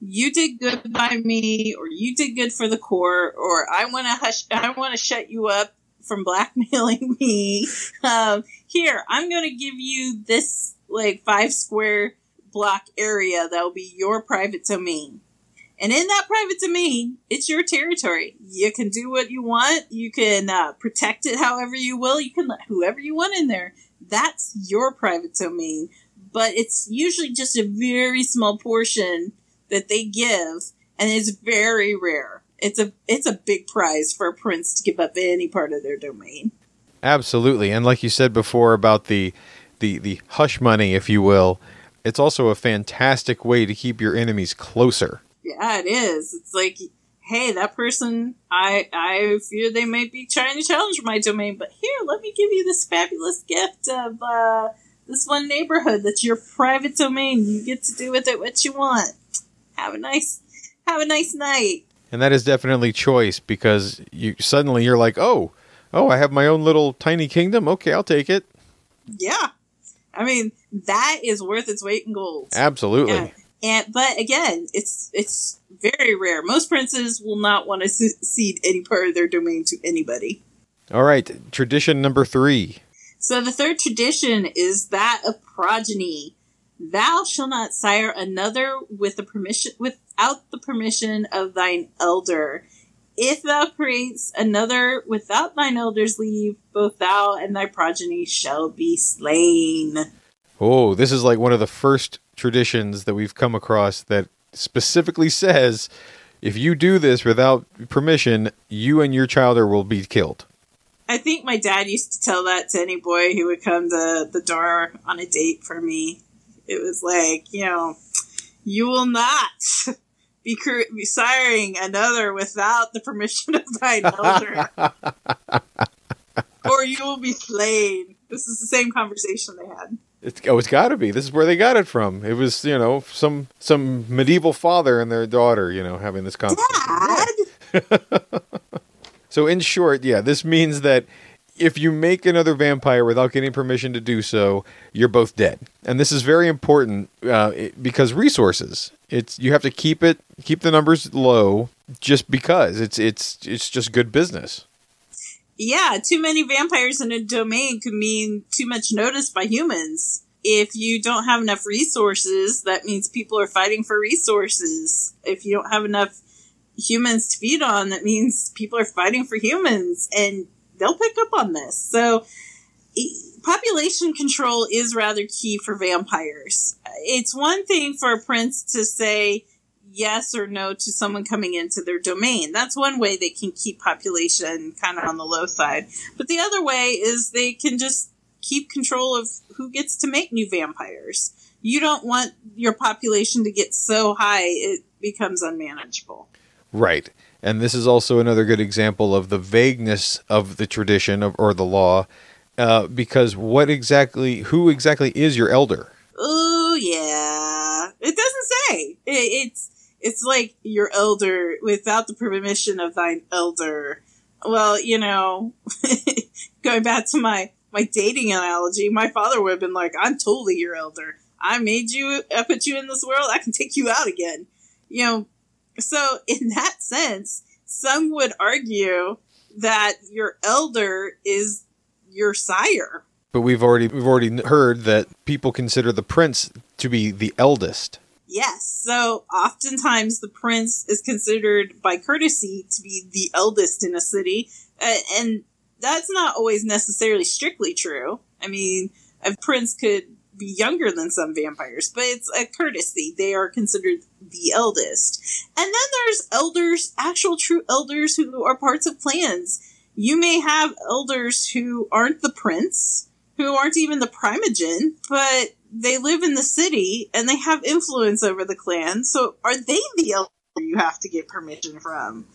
you did good by me, or you did good for the court, or I want to hush, I want to shut you up from blackmailing me. Um, here, I'm going to give you this like five square block area that will be your private domain. And in that private domain, it's your territory. You can do what you want. You can uh, protect it however you will. You can let whoever you want in there. That's your private domain. But it's usually just a very small portion that they give, and it's very rare. It's a it's a big prize for a prince to give up any part of their domain. Absolutely, and like you said before about the the the hush money, if you will, it's also a fantastic way to keep your enemies closer. Yeah, it is. It's like, hey, that person, I I fear they might be trying to challenge my domain, but here, let me give you this fabulous gift of uh, this one neighborhood that's your private domain. You get to do with it what you want. Have a nice have a nice night. And that is definitely choice because you suddenly you're like, oh, oh, I have my own little tiny kingdom. Okay, I'll take it. Yeah, I mean that is worth its weight in gold. Absolutely. And, and but again, it's it's very rare. Most princes will not want to cede any part of their domain to anybody. All right, tradition number three. So the third tradition is that of progeny. Thou shalt not sire another with the permission without the permission of thine elder. If thou creates another without thine elder's leave, both thou and thy progeny shall be slain. Oh, this is like one of the first traditions that we've come across that specifically says if you do this without permission, you and your child will be killed. I think my dad used to tell that to any boy who would come to the door on a date for me. It was like, you know, you will not be, cur- be siring another without the permission of thine elder, or you will be slain. This is the same conversation they had. It's, oh, it's got to be. This is where they got it from. It was, you know, some some medieval father and their daughter, you know, having this conversation. so, in short, yeah, this means that if you make another vampire without getting permission to do so, you're both dead. And this is very important uh, because resources. It's you have to keep it keep the numbers low just because it's it's it's just good business. Yeah, too many vampires in a domain could mean too much notice by humans. If you don't have enough resources, that means people are fighting for resources. If you don't have enough humans to feed on, that means people are fighting for humans. And they'll pick up on this. So population control is rather key for vampires. It's one thing for a prince to say yes or no to someone coming into their domain. That's one way they can keep population kind of on the low side. But the other way is they can just keep control of who gets to make new vampires. You don't want your population to get so high it becomes unmanageable. Right. And this is also another good example of the vagueness of the tradition of, or the law, uh, because what exactly, who exactly is your elder? Oh yeah, it doesn't say. It, it's it's like your elder without the permission of thine elder. Well, you know, going back to my my dating analogy, my father would have been like, "I'm totally your elder. I made you. I put you in this world. I can take you out again." You know, so, in that sense, some would argue that your elder is your sire. But we've already we've already heard that people consider the prince to be the eldest. Yes. So oftentimes the prince is considered by courtesy to be the eldest in a city, uh, and that's not always necessarily strictly true. I mean, a prince could be younger than some vampires, but it's a courtesy. They are considered the eldest. And then there's elders, actual true elders who are parts of clans. You may have elders who aren't the prince, who aren't even the primogen, but they live in the city and they have influence over the clan. So are they the elder you have to get permission from?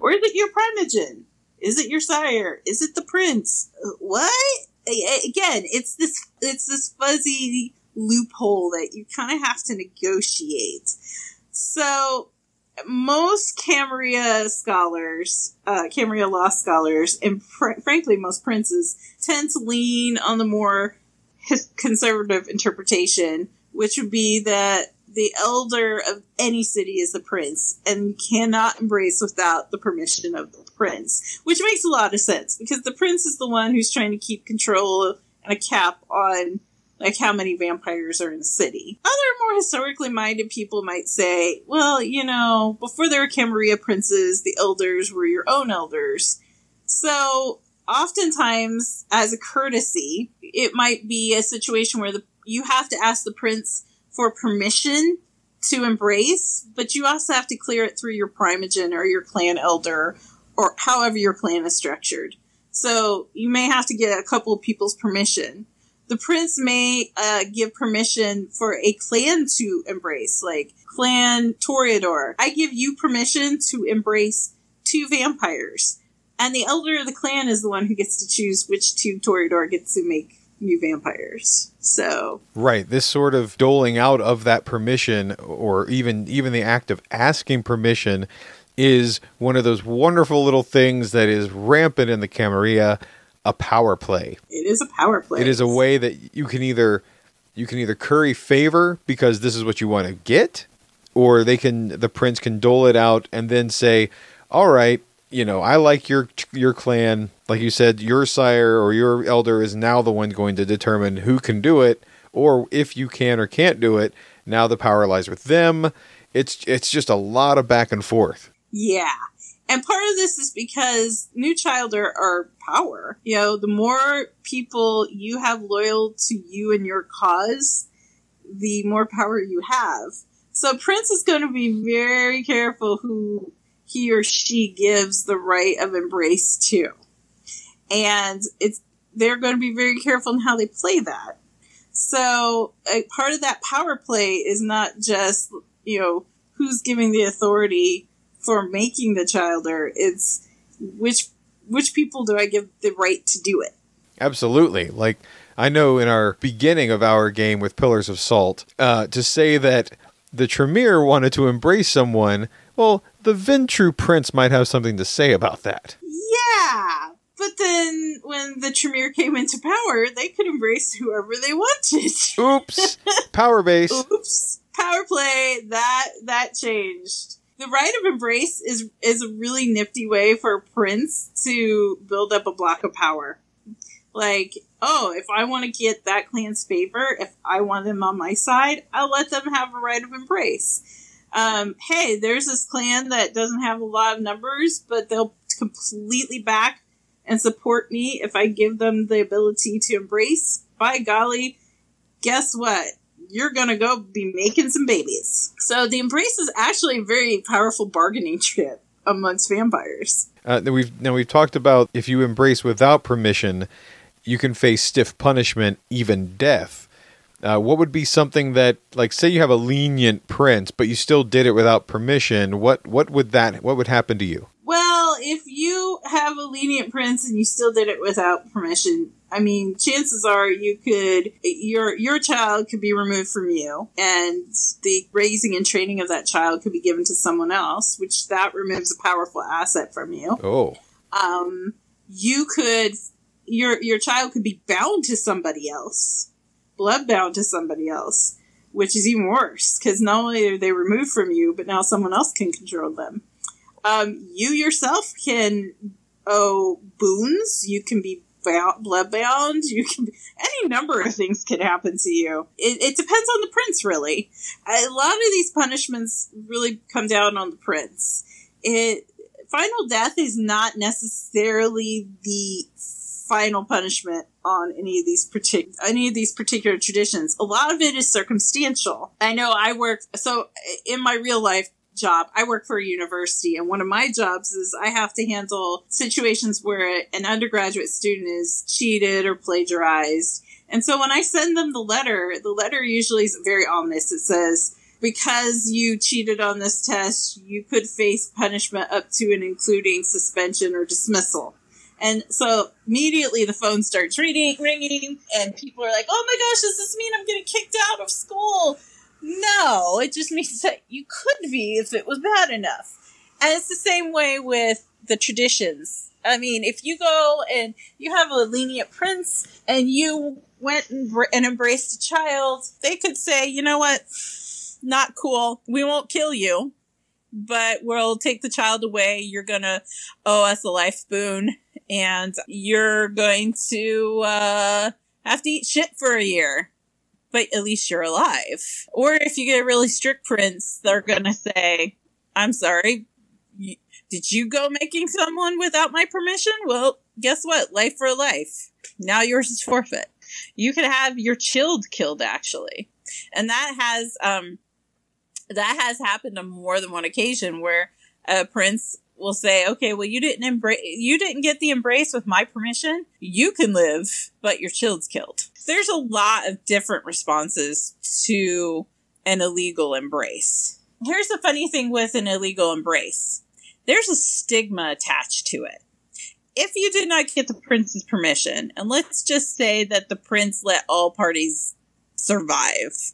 Or is it your primogen? Is it your sire? Is it the prince? What? again, it's this it's this fuzzy loophole that you kind of have to negotiate. So most Camarilla scholars, uh, Camarilla law scholars, and fr- frankly most princes tend to lean on the more his- conservative interpretation, which would be that the elder of any city is the prince, and cannot embrace without the permission of the prince, which makes a lot of sense because the prince is the one who's trying to keep control and a cap on like how many vampires are in the city. Other more historically minded people might say, well, you know, before there were Camarilla princes, the elders were your own elders. So oftentimes, as a courtesy, it might be a situation where the, you have to ask the prince for permission to embrace, but you also have to clear it through your primogen or your clan elder or however your clan is structured. So you may have to get a couple of people's permission. The prince may uh, give permission for a clan to embrace, like Clan Toreador. I give you permission to embrace two vampires. And the elder of the clan is the one who gets to choose which two Toreador gets to make new vampires. So Right, this sort of doling out of that permission or even even the act of asking permission is one of those wonderful little things that is rampant in the Camarilla, a power play. it is a power play. It is a way that you can either you can either curry favor because this is what you want to get, or they can the prince can dole it out and then say, "All right, you know, I like your your clan. Like you said, your sire or your elder is now the one going to determine who can do it, or if you can or can't do it. Now the power lies with them. It's it's just a lot of back and forth. Yeah. And part of this is because New Child are, are power. You know, the more people you have loyal to you and your cause, the more power you have. So Prince is going to be very careful who he or she gives the right of embrace to. And it's they're going to be very careful in how they play that. So a part of that power play is not just, you know, who's giving the authority for making the childer. It's which which people do I give the right to do it? Absolutely. Like I know in our beginning of our game with Pillars of Salt, uh, to say that the Tremere wanted to embrace someone, well, the Ventrue Prince might have something to say about that. Yeah. But then when the Tremere came into power, they could embrace whoever they wanted. Oops. Power base. Oops. Power play, that that changed. The right of embrace is is a really nifty way for a prince to build up a block of power. Like, oh, if I want to get that clan's favor, if I want them on my side, I'll let them have a right of embrace. Um, hey, there's this clan that doesn't have a lot of numbers, but they'll completely back and support me if I give them the ability to embrace. By golly, guess what? You're gonna go be making some babies. So the embrace is actually a very powerful bargaining chip amongst vampires. Uh, we've now we've talked about if you embrace without permission, you can face stiff punishment, even death. Uh, what would be something that, like, say you have a lenient prince, but you still did it without permission? What what would that what would happen to you? Well, if you have a lenient prince and you still did it without permission, I mean, chances are you could your your child could be removed from you, and the raising and training of that child could be given to someone else, which that removes a powerful asset from you. Oh, Um, you could your your child could be bound to somebody else, blood bound to somebody else, which is even worse because not only are they removed from you, but now someone else can control them. Um, you yourself can owe boons. You can be bound. You can be, any number of things can happen to you. It, it depends on the prince, really. A lot of these punishments really come down on the prince. It final death is not necessarily the final punishment on any of these any of these particular traditions. A lot of it is circumstantial. I know I work so in my real life job, I work for a university and one of my jobs is I have to handle situations where an undergraduate student is cheated or plagiarized. And so when I send them the letter, the letter usually is very ominous. It says, because you cheated on this test, you could face punishment up to and including suspension or dismissal. And so immediately the phone starts ringing, ringing, and people are like, "Oh my gosh, does this mean I'm getting kicked out of school?" No, it just means that you could be if it was bad enough. And it's the same way with the traditions. I mean, if you go and you have a lenient prince and you went and, and embraced a child, they could say, you know what? Not cool. We won't kill you, but we'll take the child away. You're going to owe us a life boon and you're going to, uh, have to eat shit for a year but at least you're alive. Or if you get a really strict prince, they're gonna say, I'm sorry, did you go making someone without my permission? Well, guess what? Life for life. Now yours is forfeit. You could have your childe killed actually. And that has, um, that has happened on more than one occasion where a prince will say, okay, well, you didn't embrace, you didn't get the embrace with my permission. You can live, but your child's killed. There's a lot of different responses to an illegal embrace. Here's the funny thing with an illegal embrace. There's a stigma attached to it. If you did not get the prince's permission, and let's just say that the prince let all parties survive,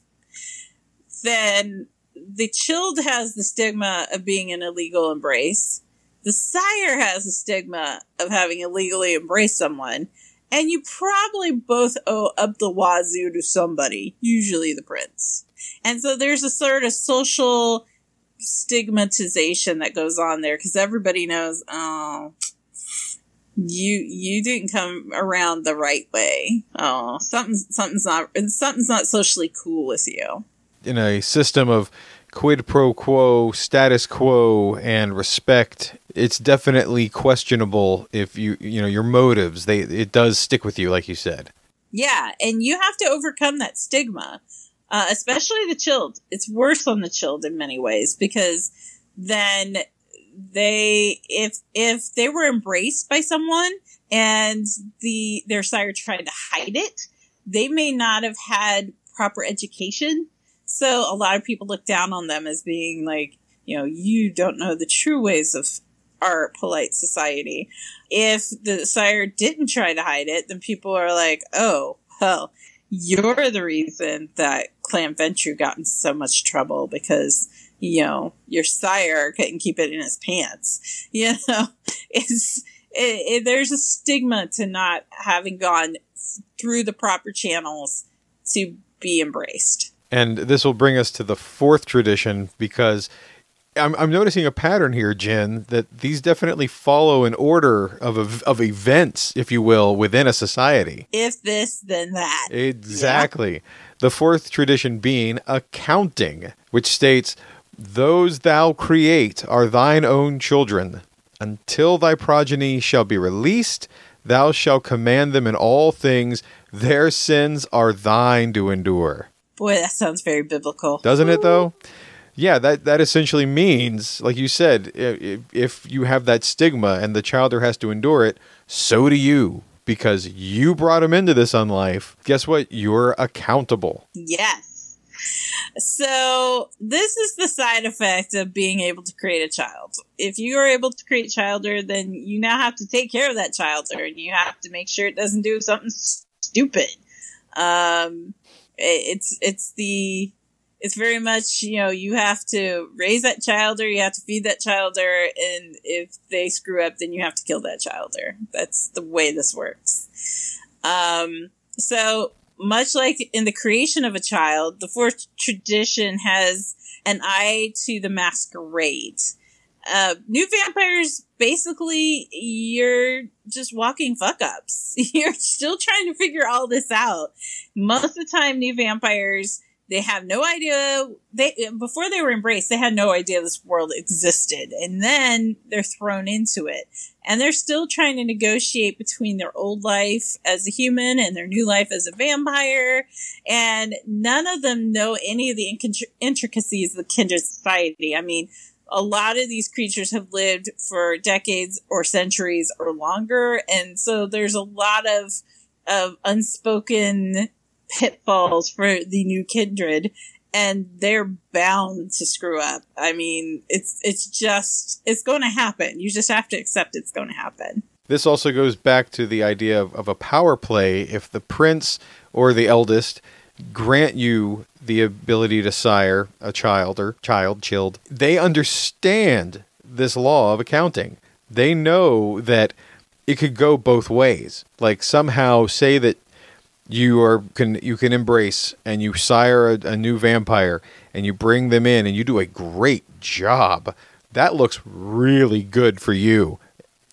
then the child has the stigma of being an illegal embrace. The sire has the stigma of having illegally embraced someone. And you probably both owe up the wazoo to somebody, usually the prince. And so there's a sort of social stigmatization that goes on there because everybody knows, oh, you you didn't come around the right way. Oh, something's something's not something's not socially cool with you. In a system of quid pro quo, status quo, and respect, it's definitely questionable if you you know your motives. They it does stick with you, like you said. Yeah, and you have to overcome that stigma, uh, especially the childe. It's worse on the childe in many ways because then they if if they were embraced by someone and the their sire tried to hide it, they may not have had proper education. So a lot of people look down on them as being like, you know, you don't know the true ways of our polite society. If the sire didn't try to hide it, then people are like, oh, well, you're the reason that Clan Ventrue got in so much trouble because you know, your sire couldn't keep it in his pants. You know, it's, it, it, there's a stigma to not having gone through the proper channels to be embraced. And this will bring us to the fourth tradition because I'm, I'm noticing a pattern here, Jen, that these definitely follow an order of, of events, if you will, within a society. If this, then that. Exactly. Yeah. The fourth tradition being accounting, which states those thou create are thine own children. Until thy progeny shall be released, thou shalt command them in all things. Their sins are thine to endure. Boy, that sounds very biblical. Doesn't it, though? Yeah, that, that essentially means, like you said, if, if you have that stigma and the childer has to endure it, so do you because you brought him into this unlife. Guess what? You're accountable. Yes. So this is the side effect of being able to create a child. If you are able to create childer, then you now have to take care of that childer, and you have to make sure it doesn't do something stupid. Um, it's it's the it's very much you know you have to raise that childer, you have to feed that childer, and if they screw up, then you have to kill that childer. That's the way this works. Um, so much like in the creation of a child, the fourth tradition has an eye to the masquerade. Uh, new vampires, basically, you're just walking fuck ups. You're still trying to figure all this out. Most of the time, new vampires they have no idea. They before they were embraced, they had no idea this world existed, and then they're thrown into it, and they're still trying to negotiate between their old life as a human and their new life as a vampire, and none of them know any of the intricacies of kindred society. I mean, a lot of these creatures have lived for decades or centuries or longer, and so there's a lot of of unspoken pitfalls for the new kindred and they're bound to screw up. I mean, it's it's just it's going to happen. You just have to accept it's going to happen. This also goes back to the idea of, of a power play. If the prince or the eldest grant you the ability to sire a child or child, childe, they understand this law of accounting. They know that it could go both ways. Like somehow say that you are can you can embrace and you sire a, a, new vampire and you bring them in and you do a great job. That looks really good for you.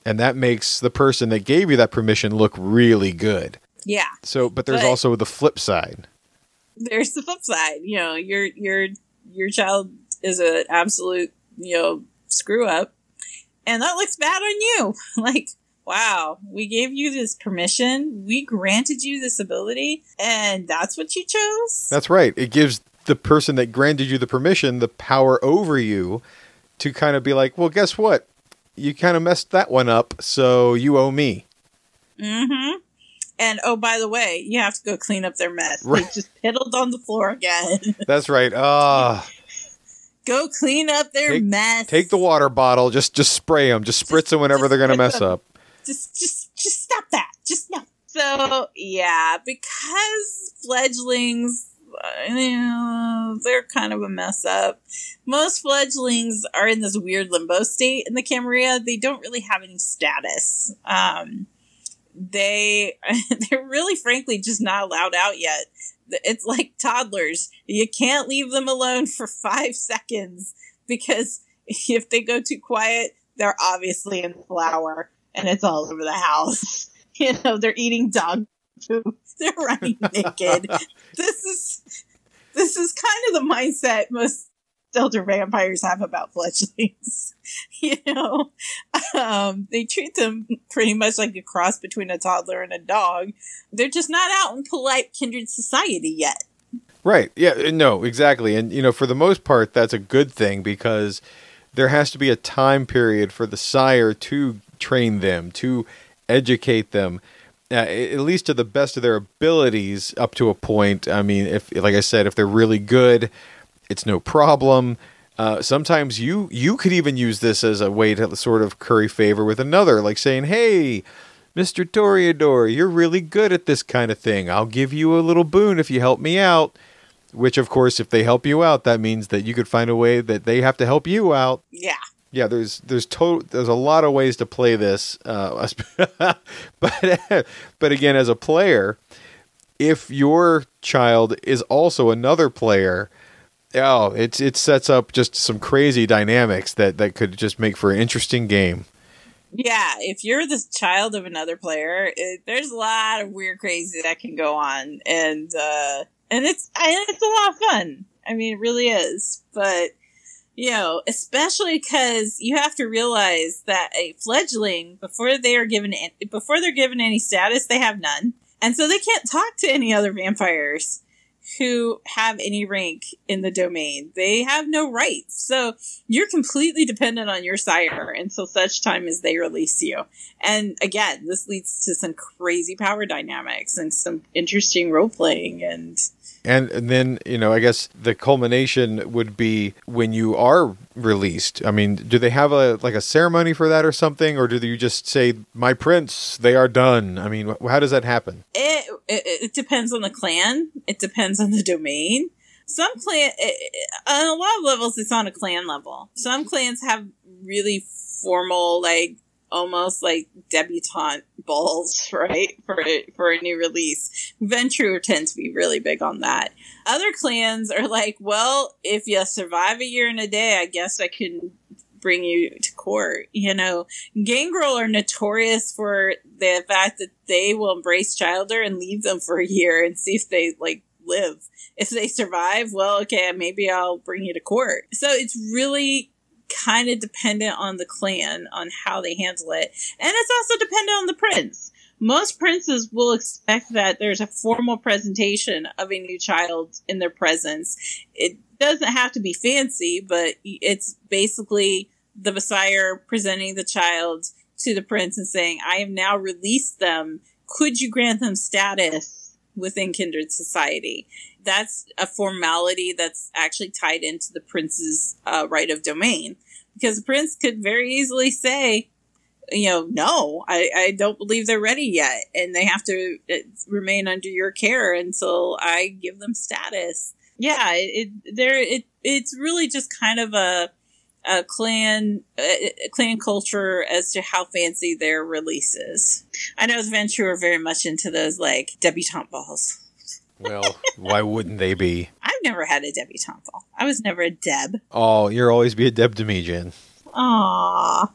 And that makes the person that gave you that permission look really good. Yeah. So but there's but also the flip side there's the flip side you know your your your child is an absolute you know screw up and that looks bad on you like wow, we gave you this permission, we granted you this ability, and that's what you chose? That's right. It gives the person that granted you the permission the power over you to kind of be like, well, guess what? you kind of messed that one up, so you owe me. Mm-hmm. And oh, by the way, you have to go clean up their mess. Right. They just piddled on the floor again. That's right. Ah, go clean up their Take- mess. take the water bottle. Just just spray them. Just spritz them whenever they're gonna mess up. just just just stop that just no so yeah because fledglings uh, you know, they're kind of a mess up most fledglings are in this weird limbo state in the camarilla they don't really have any status um they they're really frankly just not allowed out yet it's like toddlers you can't leave them alone for five seconds because if they go too quiet they're obviously in flour and it's all over the house. You know, they're eating dog food. They're running naked. This is this is kind of the mindset most elder vampires have about fledglings. You know, um, they treat them pretty much like a cross between a toddler and a dog. They're just not out in polite kindred society yet. Right. Yeah. uh, No. Exactly. And you know, for the most part, that's a good thing because there has to be a time period for the sire to train them, to educate them, uh, at least to the best of their abilities, up to a point. I mean, if, like I said, if they're really good, it's no problem. Uh, sometimes you you could even use this as a way to sort of curry favor with another, like saying, "Hey, Mister Toreador, you're really good at this kind of thing. I'll give you a little boon if you help me out." Which, of course, if they help you out, that means that you could find a way that they have to help you out. Yeah. Yeah, there's there's to, there's a lot of ways to play this, uh, but but again, as a player, if your child is also another player, oh, it's it sets up just some crazy dynamics that that could just make for an interesting game. Yeah, if you're the child of another player, it, there's a lot of weird crazy that can go on, and uh, and it's it's a lot of fun. I mean, it really is. But you know, especially because you have to realize that a fledgling before they are given before they're given any status, they have none, and so they can't talk to any other vampires who have any rank in the domain. They have no rights. So you're completely dependent on your sire until such time as they release you. And again, this leads to some crazy power dynamics and some interesting role playing and And, and then you know, I guess the culmination would be when you are released. I mean, do they have a like a ceremony for that or something, or do you just say, "My prince, they are done"? I mean, how does that happen? it, it, it depends on the clan. It depends on the domain. Some clan, it- on a lot of levels, it's on a clan level. Some clans have really formal, like almost like debutante balls, right? For for a new release. Ventrue tends to be really big on that. Other clans are like, well, if you survive a year and a day, I guess I can bring you to court. You know, Gangrel are notorious for the fact that they will embrace Childer and leave them for a year and see if they like live. If they survive, well, okay, maybe I'll bring you to court. So it's really kind of dependent on the clan on how they handle it. And it's also dependent on the prince. Most princes will expect that there's a formal presentation of a new child in their presence. It doesn't have to be fancy, but it's basically the Messiah presenting the child to the prince and saying, I have now released them. Could you grant them status within kindred society? That's a formality that's actually tied into the prince's uh, right of domain. Because the prince could very easily say, you know, no, I, I don't believe they're ready yet. And they have to uh, remain under your care until I give them status. Yeah, it, it there it it's really just kind of a a clan a clan culture as to how fancy their releases. I know Ventrue are very much into those like debutante balls. Well, why wouldn't they be? I've never had a debutante ball. I was never a deb. Oh, you'll always be a Deb to me, Jen. Aww.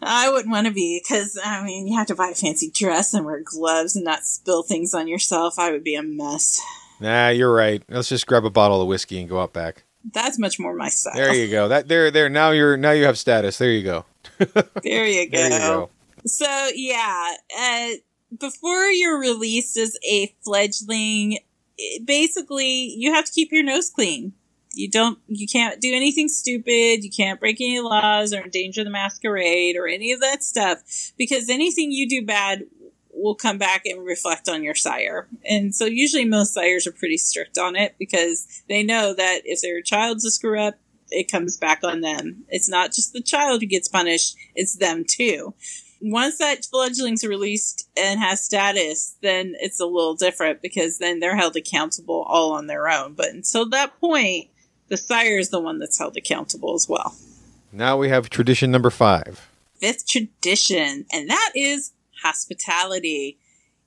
I wouldn't want to be because I mean you have to buy a fancy dress and wear gloves and not spill things on yourself. I would be a mess. Nah, you're right. Let's just grab a bottle of whiskey and go out back. That's much more my style. There you go. That there there now you're now you have status. There you go. There you go. There you go. So yeah, uh, before you're released as a fledgling, basically you have to keep your nose clean. You don't, you can't do anything stupid. You can't break any laws or endanger the masquerade or any of that stuff because anything you do bad will come back and reflect on your sire. And so usually most sires are pretty strict on it because they know that if their child's a screw up, it comes back on them. It's not just the child who gets punished, it's them too. Once that fledgling's released and has status, then it's a little different because then they're held accountable all on their own. But until that point, the sire is the one that's held accountable as well. Now we have tradition number five. Fifth tradition, and that is hospitality.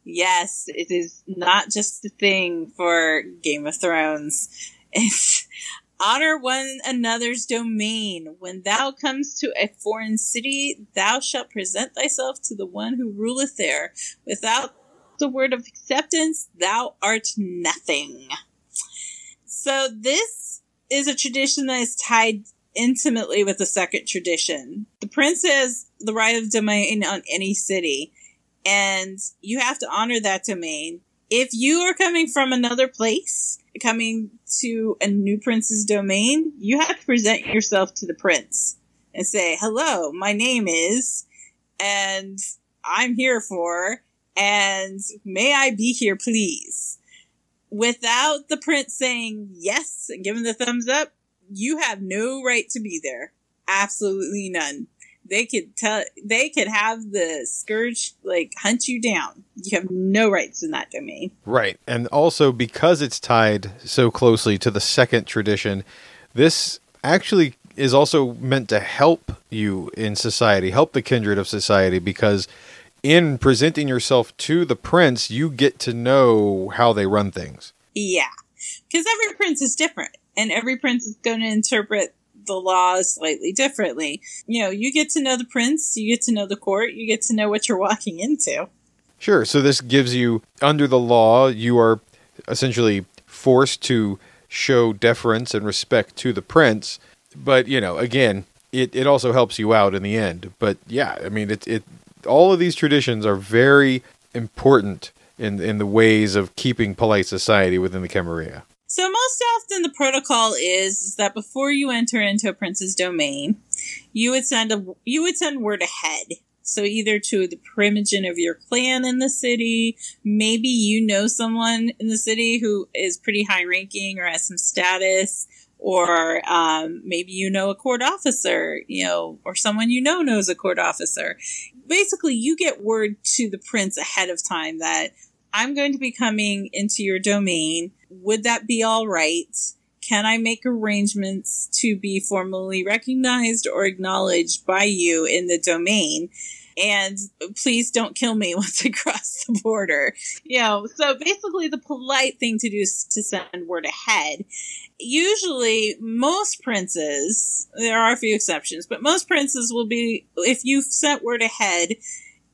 Yes, it is not just a thing for Game of Thrones. It's honor one another's domain. When thou comes to a foreign city, thou shalt present thyself to the one who ruleth there. Without the word of acceptance, thou art nothing. So this is a tradition that is tied intimately with the second tradition. The prince has the right of domain on any city, and you have to honor that domain. If you are coming from another place, coming to a new prince's domain, you have to present yourself to the prince and say, hello, my name is, and I'm here for, and may I be here, please? Without the prince saying yes and giving the thumbs up, you have no right to be there. Absolutely none. They could tell, they could have the scourge like hunt you down. You have no rights in that domain. Right. And also because it's tied so closely to the second tradition, this actually is also meant to help you in society, help the kindred of society, because in presenting yourself to the prince, you get to know how they run things. Yeah. Because every prince is different, and every prince is going to interpret the laws slightly differently. You know, you get to know the prince, you get to know the court, you get to know what you're walking into. Sure. So this gives you, under the law, you are essentially forced to show deference and respect to the prince. But, you know, again, it, it also helps you out in the end. But yeah, I mean, it, it all of these traditions are very important in, in the ways of keeping polite society within the Camarilla. So most often the protocol is, is that before you enter into a prince's domain, you would send a you would send word ahead. So either to the primogen of your clan in the city, maybe you know someone in the city who is pretty high ranking or has some status, or um, maybe you know a court officer, you know, or someone you know knows a court officer. Basically, you get word to the prince ahead of time that I'm going to be coming into your domain. Would that be all right? Can I make arrangements to be formally recognized or acknowledged by you in the domain? And please don't kill me once I cross the border. You know, so basically the polite thing to do is to send word ahead. Usually most princes, there are a few exceptions, but most princes will be, if you've sent word ahead,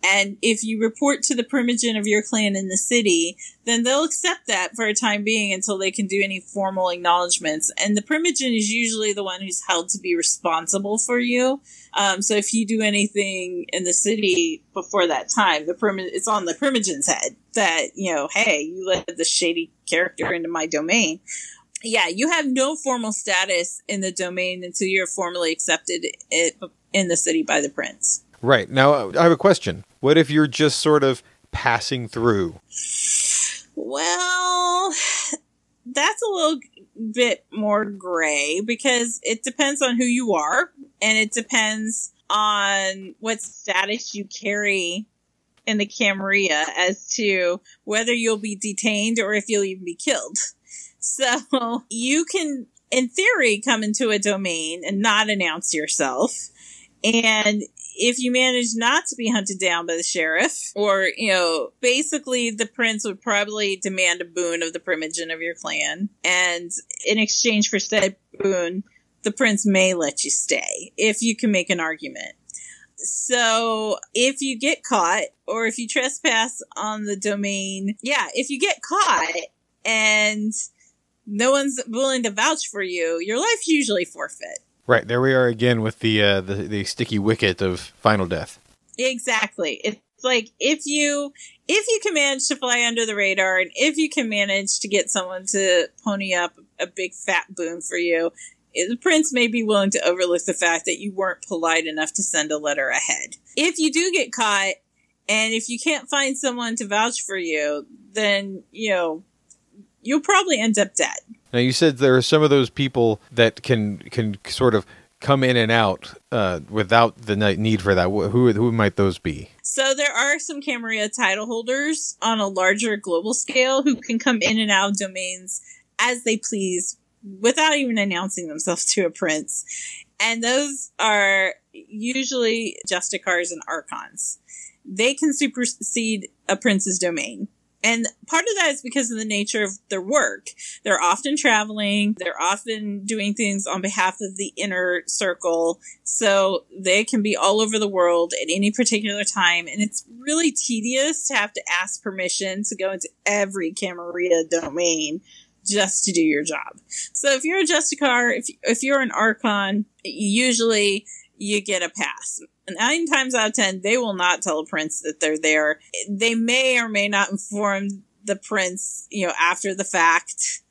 and if you report to the primogen of your clan in the city, then they'll accept that for a time being until they can do any formal acknowledgments. And the primogen is usually the one who's held to be responsible for you. Um, so if you do anything in the city before that time, the primi- it's on the primogen's head that, you know, hey, you let the shady character into my domain. Yeah, you have no formal status in the domain until you're formally accepted in the city by the prince. Right. Now, I have a question. What if you're just sort of passing through? Well, that's a little bit more gray because it depends on who you are and it depends on what status you carry in the Camarilla as to whether you'll be detained or if you'll even be killed. So you can, in theory, come into a domain and not announce yourself. And if you manage not to be hunted down by the sheriff, or, you know, basically the prince would probably demand a boon of the primogen of your clan. And in exchange for said boon, the prince may let you stay if you can make an argument. So if you get caught or if you trespass on the domain, yeah, if you get caught and no one's willing to vouch for you, your life usually forfeit. Right there we are again with the uh, the the sticky wicket of final death. Exactly. It's like if you if you can manage to fly under the radar and if you can manage to get someone to pony up a big fat boon for you. The prince may be willing to overlook the fact that you weren't polite enough to send a letter ahead. If you do get caught, and if you can't find someone to vouch for you, then, you know, you'll probably end up dead. Now you said there are some of those people that can can sort of come in and out uh, without the need for that. Who who might those be? So there are some Camarilla title holders on a larger global scale who can come in and out of domains as they please without even announcing themselves to a prince. And those are usually Justicars and Archons. They can supersede a prince's domain. And part of that is because of the nature of their work. They're often traveling. They're often doing things on behalf of the inner circle. So they can be all over the world at any particular time. And it's really tedious to have to ask permission to go into every Camarilla domain just to do your job. So if you're a Justicar, if, if you're an Archon, usually you get a pass nine times out of ten, they will not tell a prince that they're there. They may or may not inform the prince, you know, after the fact,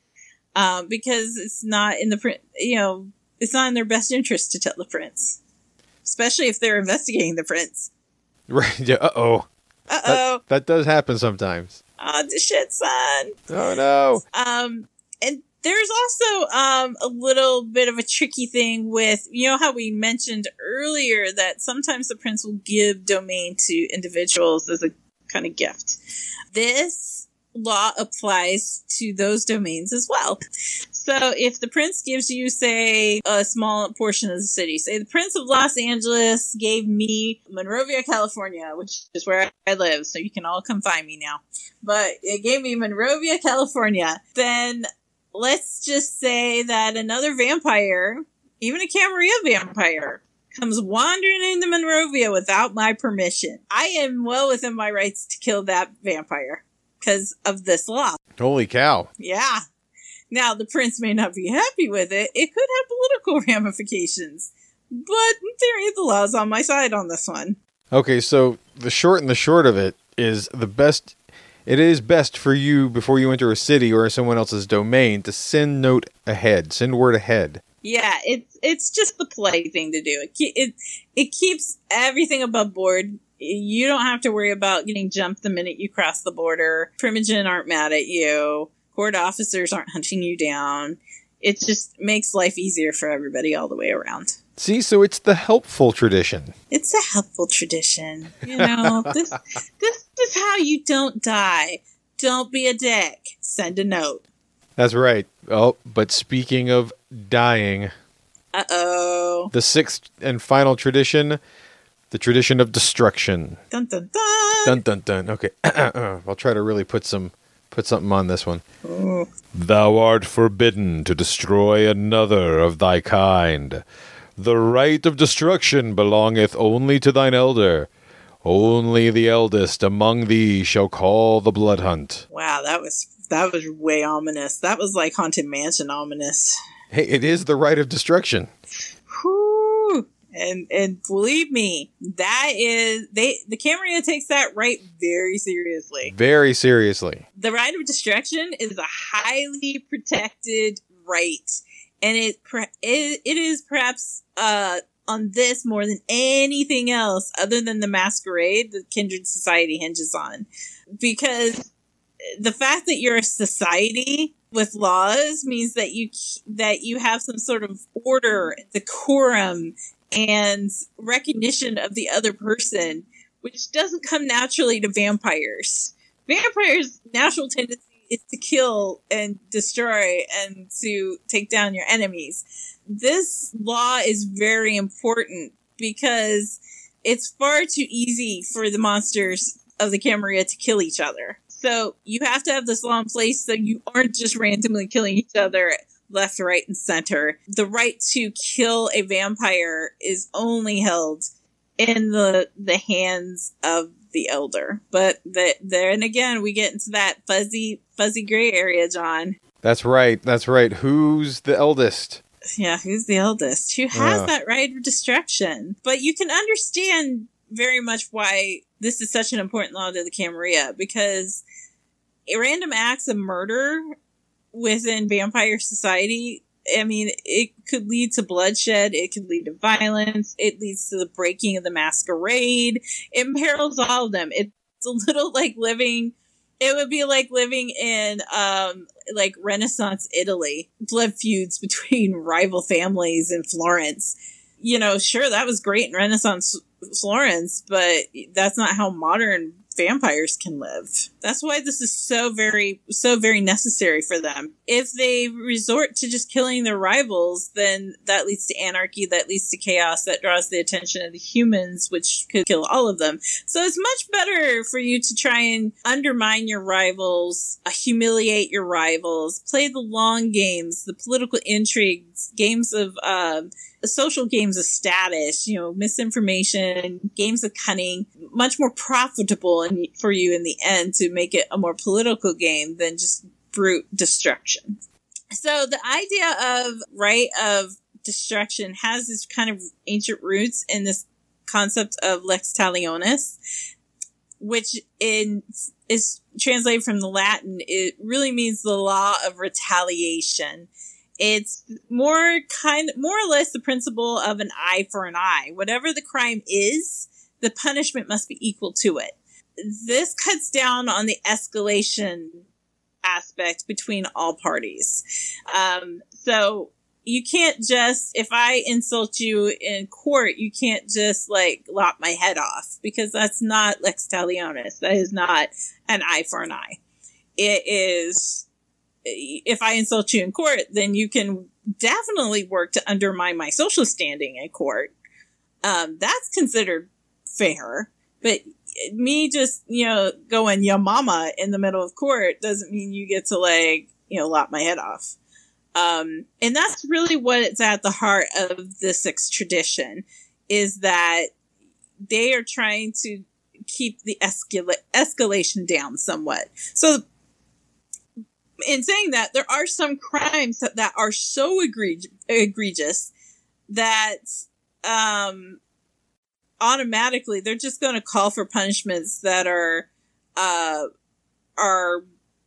um, because it's not in the print, you know, it's not in their best interest to tell the prince, especially if they're investigating the prince. Right. Yeah. Uh oh. Uh oh. That, that, does happen sometimes. Oh, shit, son. Oh no. Um, and there's also um, a little bit of a tricky thing with, you know, how we mentioned earlier that sometimes the prince will give domain to individuals as a kind of gift. This law applies to those domains as well. So if the prince gives you, say, a small portion of the city, say the prince of Los Angeles gave me Monrovia, California, which is where I live, so you can all come find me now. But it gave me Monrovia, California, then let's just say that another vampire, even a Camarilla vampire, comes wandering into Monrovia without my permission. I am well within my rights to kill that vampire because of this law. Holy cow. Yeah. Now, the prince may not be happy with it. It could have political ramifications. But in theory, the law's on my side on this one. Okay, so the short and the short of it is the best it is best for you before you enter a city or someone else's domain to send note ahead, send word ahead. Yeah, it's it's just the polite thing to do. It it it keeps everything above board. You don't have to worry about getting jumped the minute you cross the border. Primogen aren't mad at you. Court officers aren't hunting you down. It just makes life easier for everybody all the way around. See, so it's the helpful tradition. It's a helpful tradition. You know, this this is how you don't die. Don't be a dick. Send a note. That's right. Oh, but speaking of dying, uh oh. The sixth and final tradition, the tradition of destruction. Dun dun dun. Dun dun dun. Okay, I'll try to really put some put something on this one. Ooh. Thou art forbidden to destroy another of thy kind. The right of destruction belongeth only to thine elder. Only the eldest among thee shall call the blood hunt. Wow, that was that was way ominous. That was like haunted mansion ominous. Hey, it is the right of destruction. Whew. And and believe me, that is they the Camarilla takes that right very seriously. Very seriously. The right of destruction is a highly protected right and it it, it is perhaps uh on this more than anything else other than the masquerade that kindred society hinges on because the fact that you're a society with laws means that you that you have some sort of order decorum and recognition of the other person which doesn't come naturally to vampires vampires natural tendency is to kill and destroy and to take down your enemies. This law is very important because it's far too easy for the monsters of the Camarilla to kill each other. So you have to have this law in place so you aren't just randomly killing each other left, right, and center. The right to kill a vampire is only held in the the hands of the elder. But the, then again, we get into that fuzzy, fuzzy gray area, John. That's right. That's right. Who's the eldest? Yeah, who's the eldest? Who has uh. that right of destruction? But you can understand very much why this is such an important law to the Camarilla because random acts of murder within vampire society, I mean, it could lead to bloodshed. It could lead to violence. It leads to the breaking of the masquerade. It imperils all of them. It's a little like living. It would be like living in, um, like Renaissance Italy, blood feuds between rival families in Florence. You know, sure, that was great in Renaissance Florence, but that's not how modern vampires can live. That's why this is so very, so very necessary for them. If they resort to just killing their rivals, then that leads to anarchy, that leads to chaos, that draws the attention of the humans, which could kill all of them. So it's much better for you to try and undermine your rivals, uh, humiliate your rivals, play the long games, the political intrigues, games of, um, social games of status, you know, misinformation, games of cunning, much more profitable in, for you in the end to make it a more political game than just brute destruction. So the idea of right of destruction has this kind of ancient roots in this concept of lex talionis, which in is translated from the Latin. It really means the law of retaliation. It's more kind, more or less the principle of an eye for an eye. Whatever the crime is, the punishment must be equal to it. This cuts down on the escalation aspect between all parties. Um, so you can't just, if I insult you in court, you can't just like lop my head off because that's not lex talionis. That is not an eye for an eye. It is if I insult you in court, then you can definitely work to undermine my social standing in court. Um, that's considered fair. But me just, you know, going your mama in the middle of court doesn't mean you get to like, you know, lop my head off. Um, and that's really what it's at the heart of the sixth tradition is that they are trying to keep the escala- escalation down somewhat. So in saying that, there are some crimes that, that are so egregious, egregious that um, automatically they're just going to call for punishments that are uh, are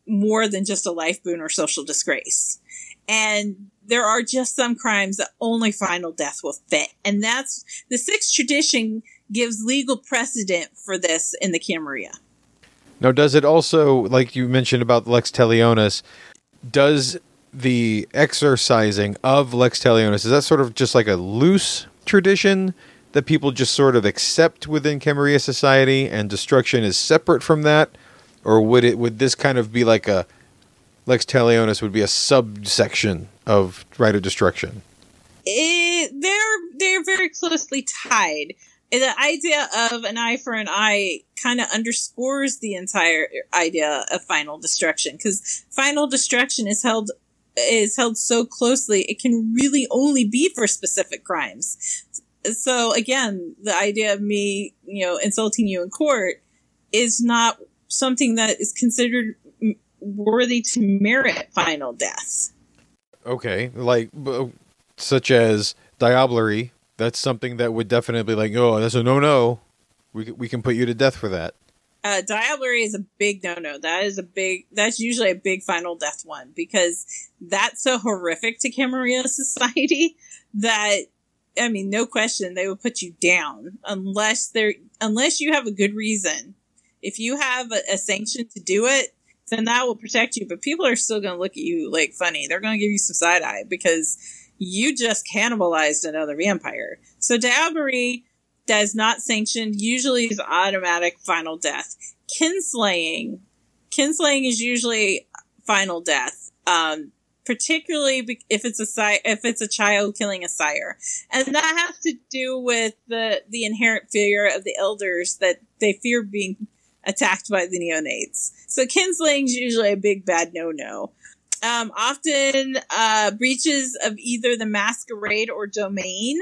more than just a life boon or social disgrace. And there are just some crimes that only final death will fit. And that's the sixth tradition gives legal precedent for this in the Camarilla. Now, does it also, like you mentioned about Lex Talionis, does the exercising of Lex Talionis, is that sort of just like a loose tradition that people just sort of accept within Camarilla society and destruction is separate from that? Or would it would this kind of be like a Lex Talionis would be a subsection of Rite of Destruction? It, they're they're very closely tied the idea of an eye for an eye kind of underscores the entire idea of final destruction because final destruction is held is held so closely it can really only be for specific crimes so again the idea of me you know insulting you in court is not something that is considered worthy to merit final death okay like such as diablerie that's something that would definitely like, oh, that's a no no. We we can put you to death for that. Uh, diablerie is a big no no. That is a big. That's usually a big final death one because that's so horrific to Camarilla society that I mean, no question, they will put you down unless they're unless you have a good reason. If you have a, a sanction to do it, then that will protect you. But people are still going to look at you like funny. They're going to give you some side eye because you just cannibalized another vampire. So diablerie does not sanction, usually is automatic final death. Kinslaying, kinslaying is usually final death. Um, particularly if it's a if it's a child killing a sire, and that has to do with the the inherent fear of the elders that they fear being attacked by the neonates. So kinslaying is usually a big bad no no. Um, often, uh, breaches of either the masquerade or domain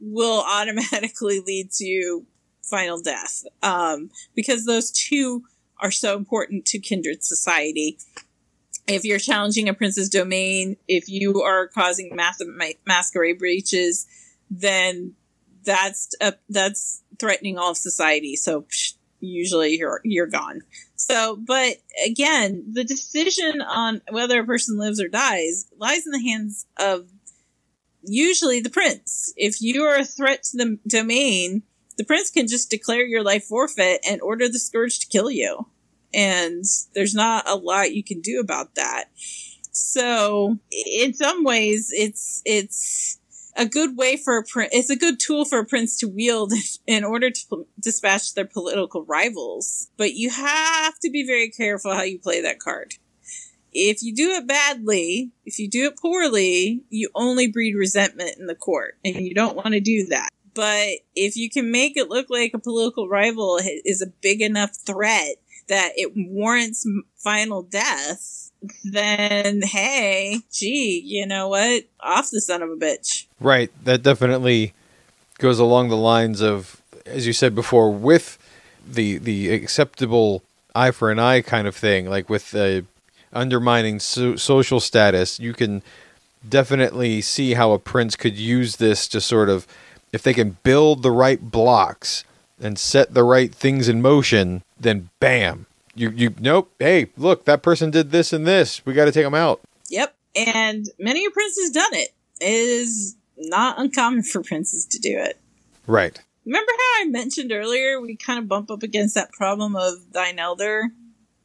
will automatically lead to final death. Um, because those two are so important to kindred society. If you're challenging a prince's domain, if you are causing massive masquerade breaches, then that's, uh, that's threatening all of society. So, psh, usually you're you're gone. So, but again, the decision on whether a person lives or dies lies in the hands of usually the prince. If you are a threat to the domain, the prince can just declare your life forfeit and order the scourge to kill you. And there's not a lot you can do about that. So, in some ways, it's, it's, a good way for a prince, it's a good tool for a prince to wield in order to dispatch their political rivals. But you have to be very careful how you play that card. If you do it badly, if you do it poorly, you only breed resentment in the court, and you don't want to do that. But if you can make it look like a political rival is a big enough threat that it warrants final death, then hey, gee, you know what? Off the son of a bitch. Right. That definitely goes along the lines of, as you said before, with the the acceptable eye for an eye kind of thing, like with uh, undermining so- social status. You can definitely see how a prince could use this to sort of, if they can build the right blocks and set the right things in motion, then bam, you you nope. Hey, look, that person did this and this. We got to take them out. Yep, and many a prince has done it. It is not uncommon for princes to do it. Right. Remember how I mentioned earlier we kind of bump up against that problem of thine elder?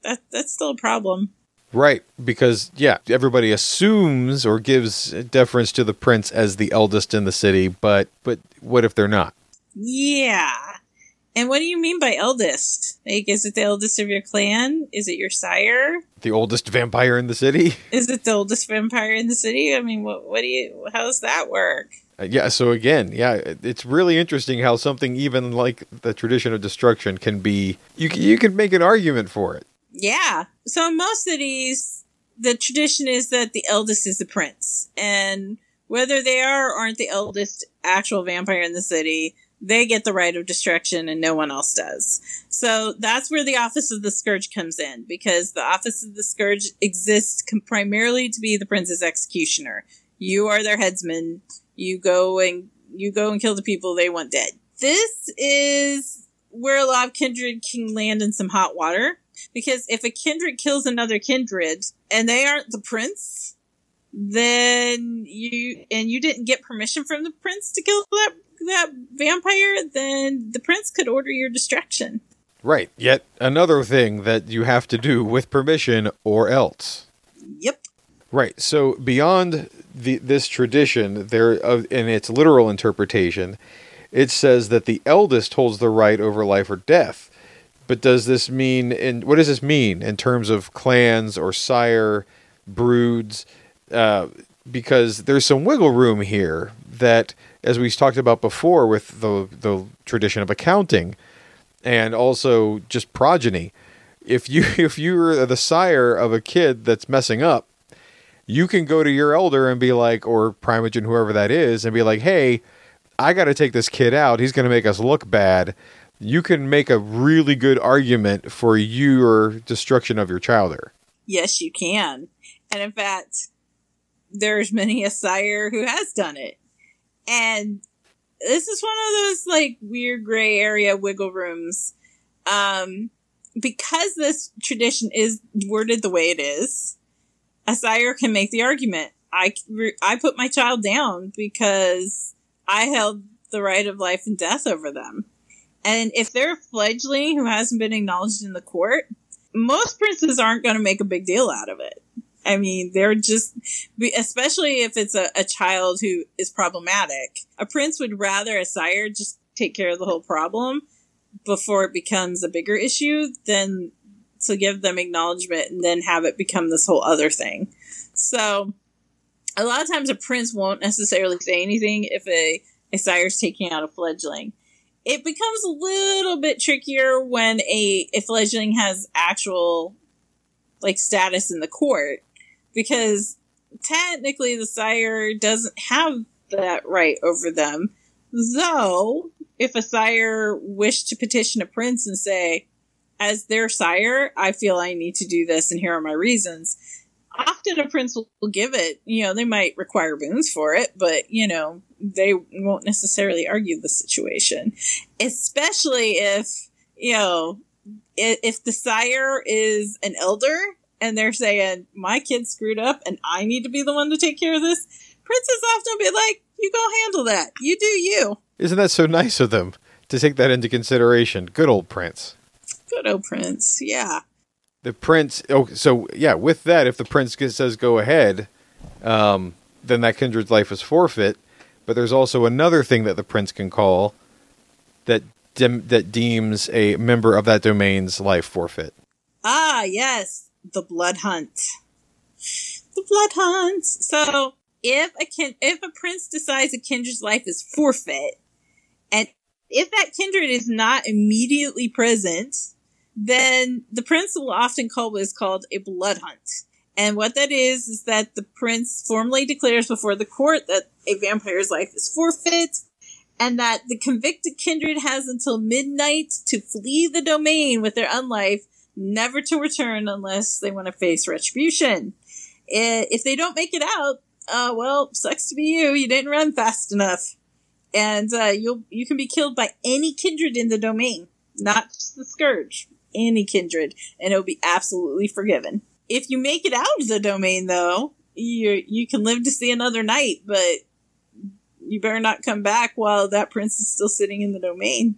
That that's still a problem. Right, because yeah, everybody assumes or gives deference to the prince as the eldest in the city, but but what if they're not? Yeah. And what do you mean by eldest? Like, is it the eldest of your clan? Is it your sire? The oldest vampire in the city? Is it the oldest vampire in the city? I mean, what what do you? How does that work? Uh, yeah. So again, yeah, it's really interesting how something even like the tradition of destruction can be. You you can make an argument for it. Yeah. So in most cities, the tradition is that the eldest is the prince, and whether they are or aren't the eldest actual vampire in the city, they get the right of destruction and no one else does. So that's where the Office of the Scourge comes in because the Office of the Scourge exists com- primarily to be the prince's executioner. You are their headsman. You go and you go and kill the people they want dead. This is where a lot of kindred can land in some hot water because if a kindred kills another kindred and they aren't the prince, then you and you didn't get permission from the prince to kill that that vampire, then the prince could order your destruction. Right. Yet another thing that you have to do with permission or else. Yep. Right. So beyond the, this tradition, there uh, in its literal interpretation, it says that the eldest holds the right over life or death. But does this mean in what does this mean in terms of clans or sire broods? Uh, because there's some wiggle room here that as we talked about before with the the tradition of accounting and also just progeny. If you if you're the sire of a kid that's messing up you can go to your elder and be like or primogen whoever that is and be like hey i got to take this kid out. He's going to make us look bad. You can make a really good argument for your destruction of your child there. Yes you can. And in fact there's many a sire who has done it and this is one of those like weird gray area wiggle rooms. Um, because this tradition is worded the way it is, a sire can make the argument. I, I put my child down because I held the right of life and death over them. And if they're a fledgling who hasn't been acknowledged in the court, most princes aren't going to make a big deal out of it. I mean, they're just, especially if it's a, a child who is problematic. A prince would rather a sire just take care of the whole problem before it becomes a bigger issue than to give them acknowledgement and then have it become this whole other thing. So, a lot of times a prince won't necessarily say anything if a, a sire's taking out a fledgling. It becomes a little bit trickier when a, a fledgling has actual like status in the court because technically the sire doesn't have that right over them. Though, if a sire wished to petition a prince and say, as their sire, I feel I need to do this and here are my reasons, often a prince will give it. You know, they might require boons for it, but, you know, they won't necessarily argue the situation. Especially if, you know, if the sire is an elder and they're saying my kid screwed up and I need to be the one to take care of this, princes often be like, "You go handle that. You do you." Isn't that so nice of them to take that into consideration? Good old prince. Good old prince. Yeah. The prince. Oh, so yeah. With that, if the prince says go ahead, um, then that kindred's life is forfeit. But there's also another thing that the prince can call that dem- that deems a member of that domain's life forfeit. Ah, yes, the blood hunt. The blood hunt. So if a kin- if a prince decides a kindred's life is forfeit, and if that kindred is not immediately present, then the prince will often call what is called a blood hunt. And what that is, is that the prince formally declares before the court that a vampire's life is forfeit, and that the convicted kindred has until midnight to flee the domain with their unlife, never to return unless they want to face retribution. If they don't make it out, uh, well, sucks to be you. You didn't run fast enough, and uh, you'll you can be killed by any kindred in the domain, not just the scourge. Any kindred, and it'll be absolutely forgiven. If you make it out of the domain, though, you you can live to see another night, but you better not come back while that prince is still sitting in the domain.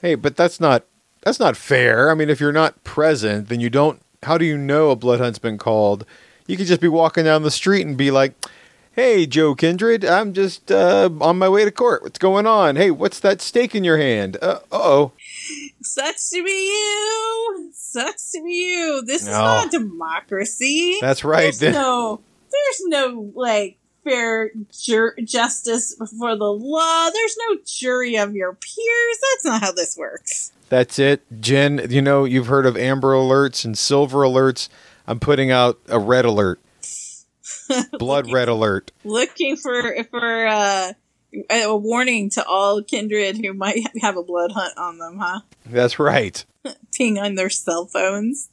Hey, but that's not that's not fair. I mean, if you're not present, then you don't. How do you know a blood hunt's been called? You could just be walking down the street and be like, "Hey, Joe Kindred, I'm just uh, on my way to court. What's going on? Hey, what's that stake in your hand? Uh oh." Sucks to be you. Sucks to be you. This no. is not democracy. That's right. There's no, there's no like fair jur- justice before the law. There's no jury of your peers. That's not how this works. That's it, Jen. You know you've heard of amber alerts and silver alerts. I'm putting out a red alert, blood looking, red alert. Looking for for uh, a warning to all kindred who might have a blood hunt on them, huh? That's right. Ping on their cell phones.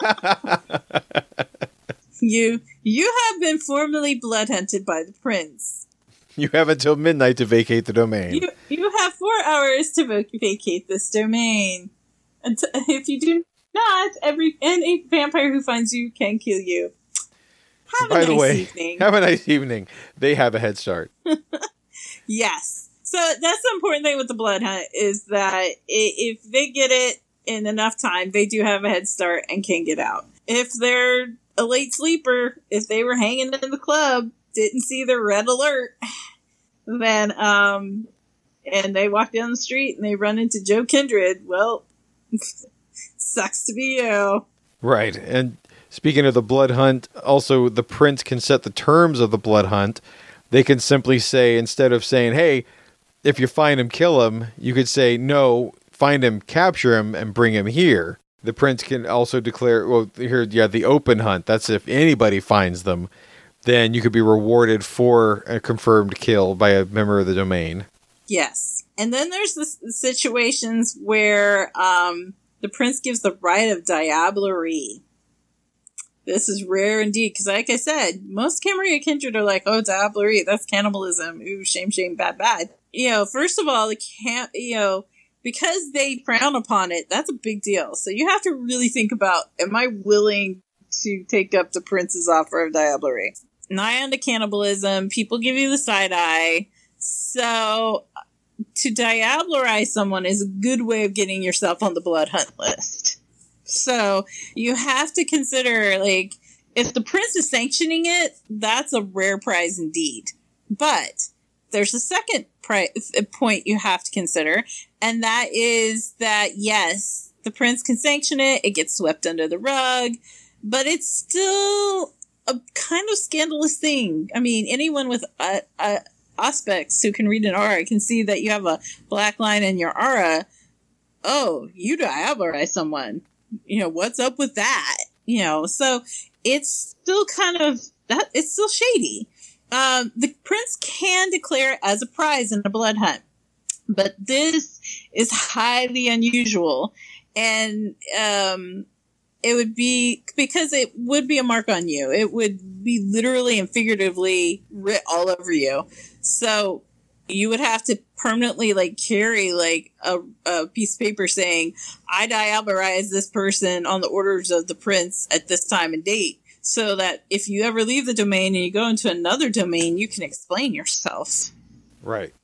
you you have been formally blood hunted by the prince. You have until midnight to vacate the domain. You you have four hours to vacate this domain. And if you do not, every any vampire who finds you can kill you. Have By the nice way, evening. have a nice evening. They have a head start. yes. So that's the important thing with the blood hunt is that if they get it in enough time, they do have a head start and can get out. If they're a late sleeper, if they were hanging in the club, didn't see the red alert, then um, and they walk down the street and they run into Joe Kindred, well, sucks to be you. Right, and speaking of the blood hunt, also the prince can set the terms of the blood hunt. They can simply say instead of saying, "Hey, if you find him, kill him," you could say, "No, find him, capture him, and bring him here." The prince can also declare, well, here, yeah, the open hunt. That's if anybody finds them, then you could be rewarded for a confirmed kill by a member of the domain. Yes. And then there's the situations where um, the prince gives the right of diablerie. This is rare indeed, because like I said, most Camarilla kindred are like, oh, diablerie, that's cannibalism. Ooh, shame, shame, bad, bad. You know, first of all, the can you know, because they frown upon it, that's a big deal. So you have to really think about, am I willing to take up the prince's offer of diablerie? Nigh on to cannibalism, people give you the side eye. So to diablerize someone is a good way of getting yourself on the blood hunt list. So you have to consider, like, if the prince is sanctioning it, that's a rare prize indeed. But there's a second pri- point you have to consider, and that is that yes, the prince can sanction it, it gets swept under the rug, but it's still a kind of scandalous thing. I mean, anyone with a, a Auspex who can read an aura can see that you have a black line in your aura. Oh, you diablerized someone. You know, what's up with that? You know, so it's still kind of that it's still shady. Um, the prince can declare it as a prize in a blood hunt, but this is highly unusual, and um, it would be because it would be a mark on you. It would be literally and figuratively writ all over you. So you would have to permanently like carry like a, a piece of paper saying, I die diablerize this person on the orders of the prince at this time and date. So that if you ever leave the domain and you go into another domain, you can explain yourself. Right.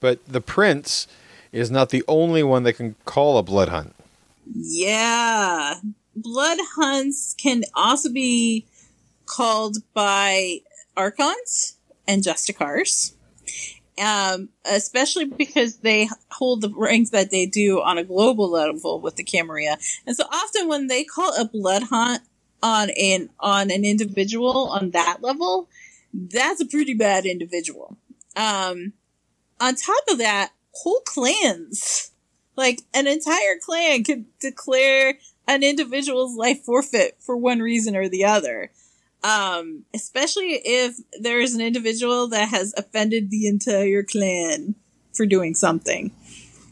But the prince is not the only one that can call a blood hunt. Yeah. Blood hunts can also be called by archons and justicars. Um, especially because they hold the ranks that they do on a global level with the Camarilla. And so often when they call a blood hunt on an on an individual on that level, that's a pretty bad individual. Um, on top of that, whole clans, like an entire clan, could declare an individual's life forfeit for one reason or the other. Um, especially if there is an individual that has offended the entire clan for doing something.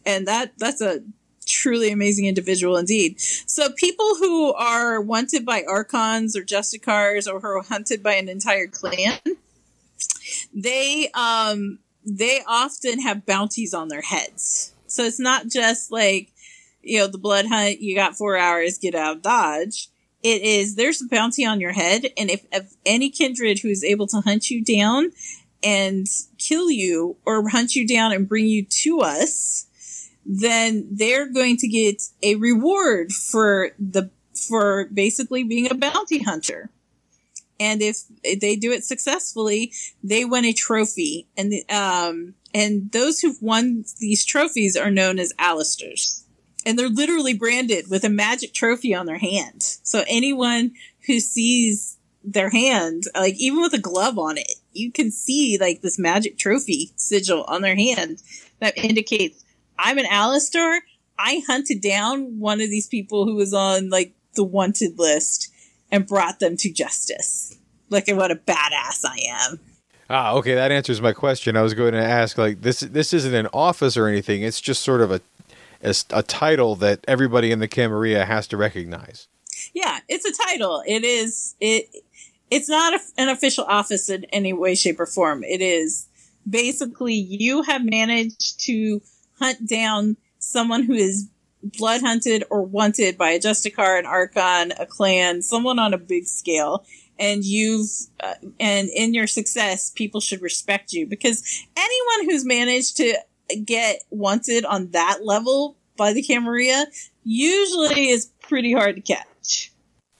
And that, that's a truly amazing individual indeed. So people who are wanted by archons or justicars or who are hunted by an entire clan, they, um, they often have bounties on their heads. So it's not just like, you know, the blood hunt, you got four hours, get out, dodge it is there's a bounty on your head, and if, if any kindred who is able to hunt you down and kill you or hunt you down and bring you to us, then they're going to get a reward for the for basically being a bounty hunter. And if they do it successfully, they win a trophy. And um and those who've won these trophies are known as Alastors and they're literally branded with a magic trophy on their hand. So anyone who sees their hand, like even with a glove on it, you can see like this magic trophy sigil on their hand that indicates I'm an Alastor. I hunted down one of these people who was on like the wanted list and brought them to justice. Look at what a badass I am. Ah, okay, that answers my question. I was going to ask like this this isn't an office or anything. It's just sort of a as a title that everybody in the Camarilla has to recognize. Yeah, it's a title. It is it. It's not a, an official office in any way, shape, or form. It is basically you have managed to hunt down someone who is blood hunted or wanted by a Justicar, an Archon, a clan, someone on a big scale. And you've, uh, and in your success, people should respect you because anyone who's managed to get wanted on that level by the Camarilla usually is pretty hard to catch.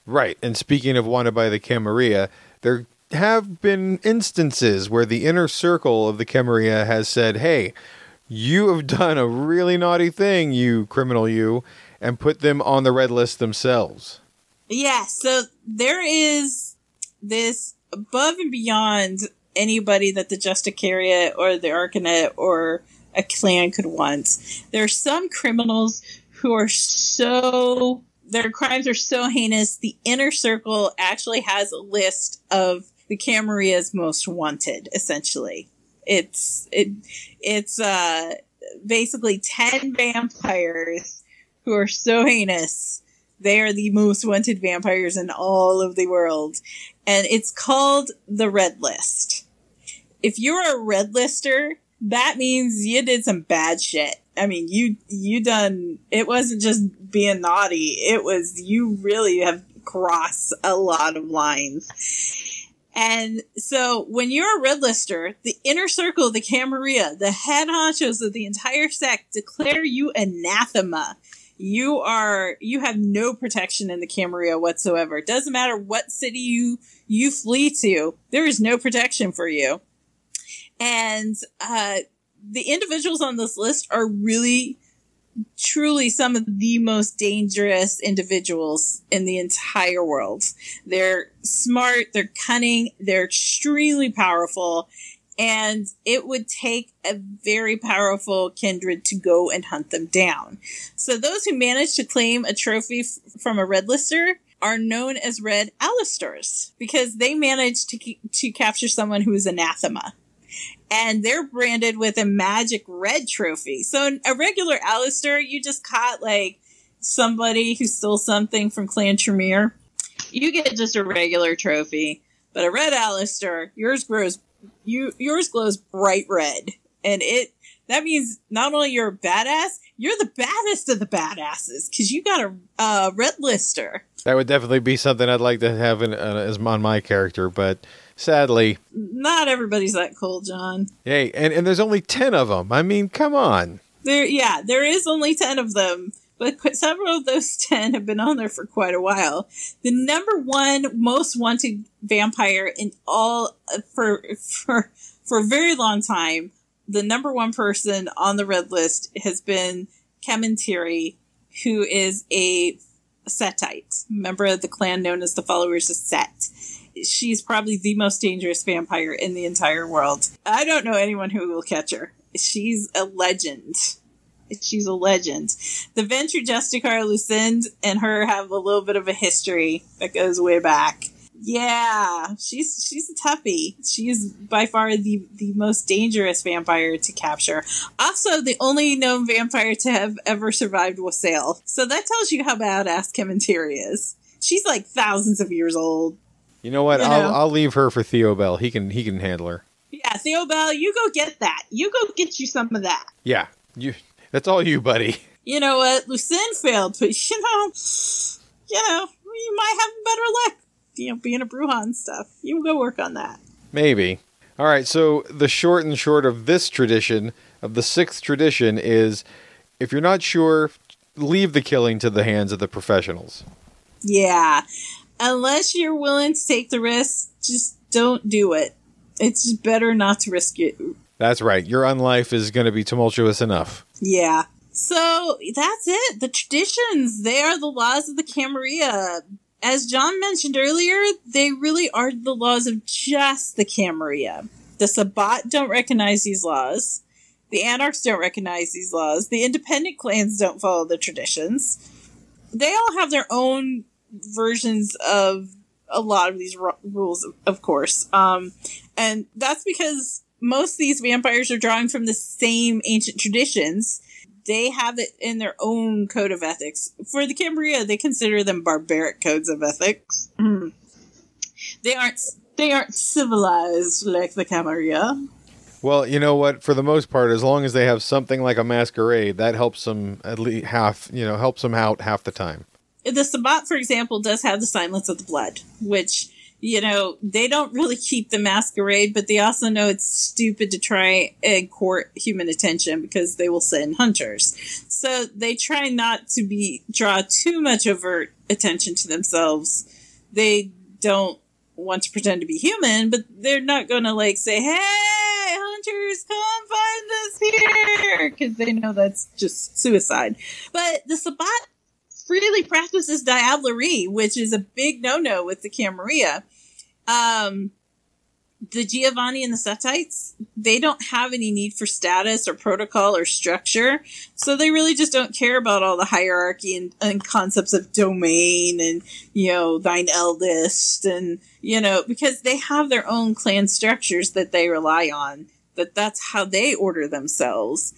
Right. And speaking of wanted by the Camarilla, there have been instances where the inner circle of the Camarilla has said, hey, you have done a really naughty thing, you criminal you, and put them on the red list themselves. Yeah, so there is this above and beyond anybody that the Justicaria or the Archonate or a clan could want. There are some criminals who are so their crimes are so heinous. The inner circle actually has a list of the Camarilla's most wanted. Essentially, it's it it's uh basically ten vampires who are so heinous. They are the most wanted vampires in all of the world, and it's called the Red List. If you're a red lister, that means you did some bad shit. I mean, you you done. It wasn't just being naughty. It was you really have crossed a lot of lines. And so when you're a red lister, the inner circle of the Camarilla, the head honchos of the entire sect declare you anathema. You are, you have no protection in the Camarilla whatsoever. It doesn't matter what city you, you flee to. There is no protection for you. And uh, the individuals on this list are really, truly some of the most dangerous individuals in the entire world. They're smart, they're cunning, they're extremely powerful, and it would take a very powerful kindred to go and hunt them down. So those who manage to claim a trophy f- from a red lister are known as red Alastors because they managed to to capture someone who is anathema and they're branded with a magic red trophy. So a regular Alastor, you just caught like somebody who stole something from Clan Tremere. You get just a regular trophy, but a red Alastor, yours grows you yours glows bright red, and it that means not only you're a badass, you're the baddest of the badasses because you got a uh, red lister. That would definitely be something I'd like to have in, uh, as on my character, but sadly, not everybody's that cool, John. Hey, and, and there's only ten of them. I mean, come on. There, yeah, there is only ten of them, but several of those ten have been on there for quite a while. The number one most wanted vampire in all for for for a very long time the number one person on the red list has been Kemintiri, who is a Setite, member of the clan known as the Followers of Set. She's probably the most dangerous vampire in the entire world. I don't know anyone who will catch her. She's a legend. She's a legend. The Ventrue Justicar Lucinda and her have a little bit of a history that goes way back. Yeah, she's she's a toughie. She is by far the the most dangerous vampire to capture. Also, the only known vampire to have ever survived Wassail. So that tells you how badass Kemintiri is. She's like thousands of years old. You know what? You I'll know? I'll leave her for Theo Bell. He can he can handle her. Yeah, Theo Bell, you go get that. You go get you some of that. Yeah, you. That's all you, buddy. You know what? Lucinda failed, but you know, you know, you might have better luck you know, being a Brujah stuff. You go work on that. Maybe. All right. So the short and short of this tradition, of the sixth tradition, is if you're not sure, leave the killing to the hands of the professionals. Yeah. Unless you're willing to take the risk, just don't do it. It's just better not to risk it. That's right. Your unlife is going to be tumultuous enough. Yeah. So that's it. The traditions, they are the laws of the Camarilla as John mentioned earlier, they really are the laws of just the Camarilla. The Sabbat don't recognize these laws. The Anarchs don't recognize these laws. The independent clans don't follow the traditions. They all have their own versions of a lot of these r- rules, of course. Um, and that's because most of these vampires are drawing from the same ancient traditions they have it in their own code of ethics. For the Camarilla, they consider them barbaric codes of ethics. Mm. They aren't they aren't civilized like the Camarilla. Well, you know what? For the most part, as long as they have something like a masquerade, that helps them at least half. You know, helps them out half the time. The Sabbat, for example, does have the silence of the blood, which you know, they don't really keep the masquerade, but they also know it's stupid to try and court human attention because they will send hunters. So they try not to be draw too much overt attention to themselves. They don't want to pretend to be human, but they're not going to like say, "Hey, hunters, come find us here," because they know that's just suicide. But the Sabbat freely practices diablerie, which is a big no-no with the Camarilla. Um, the Giovanni and the Setites, they don't have any need for status or protocol or structure. So they really just don't care about all the hierarchy and, and, concepts of domain and, you know, thine eldest and, you know, because they have their own clan structures that they rely on. That that's how they order themselves.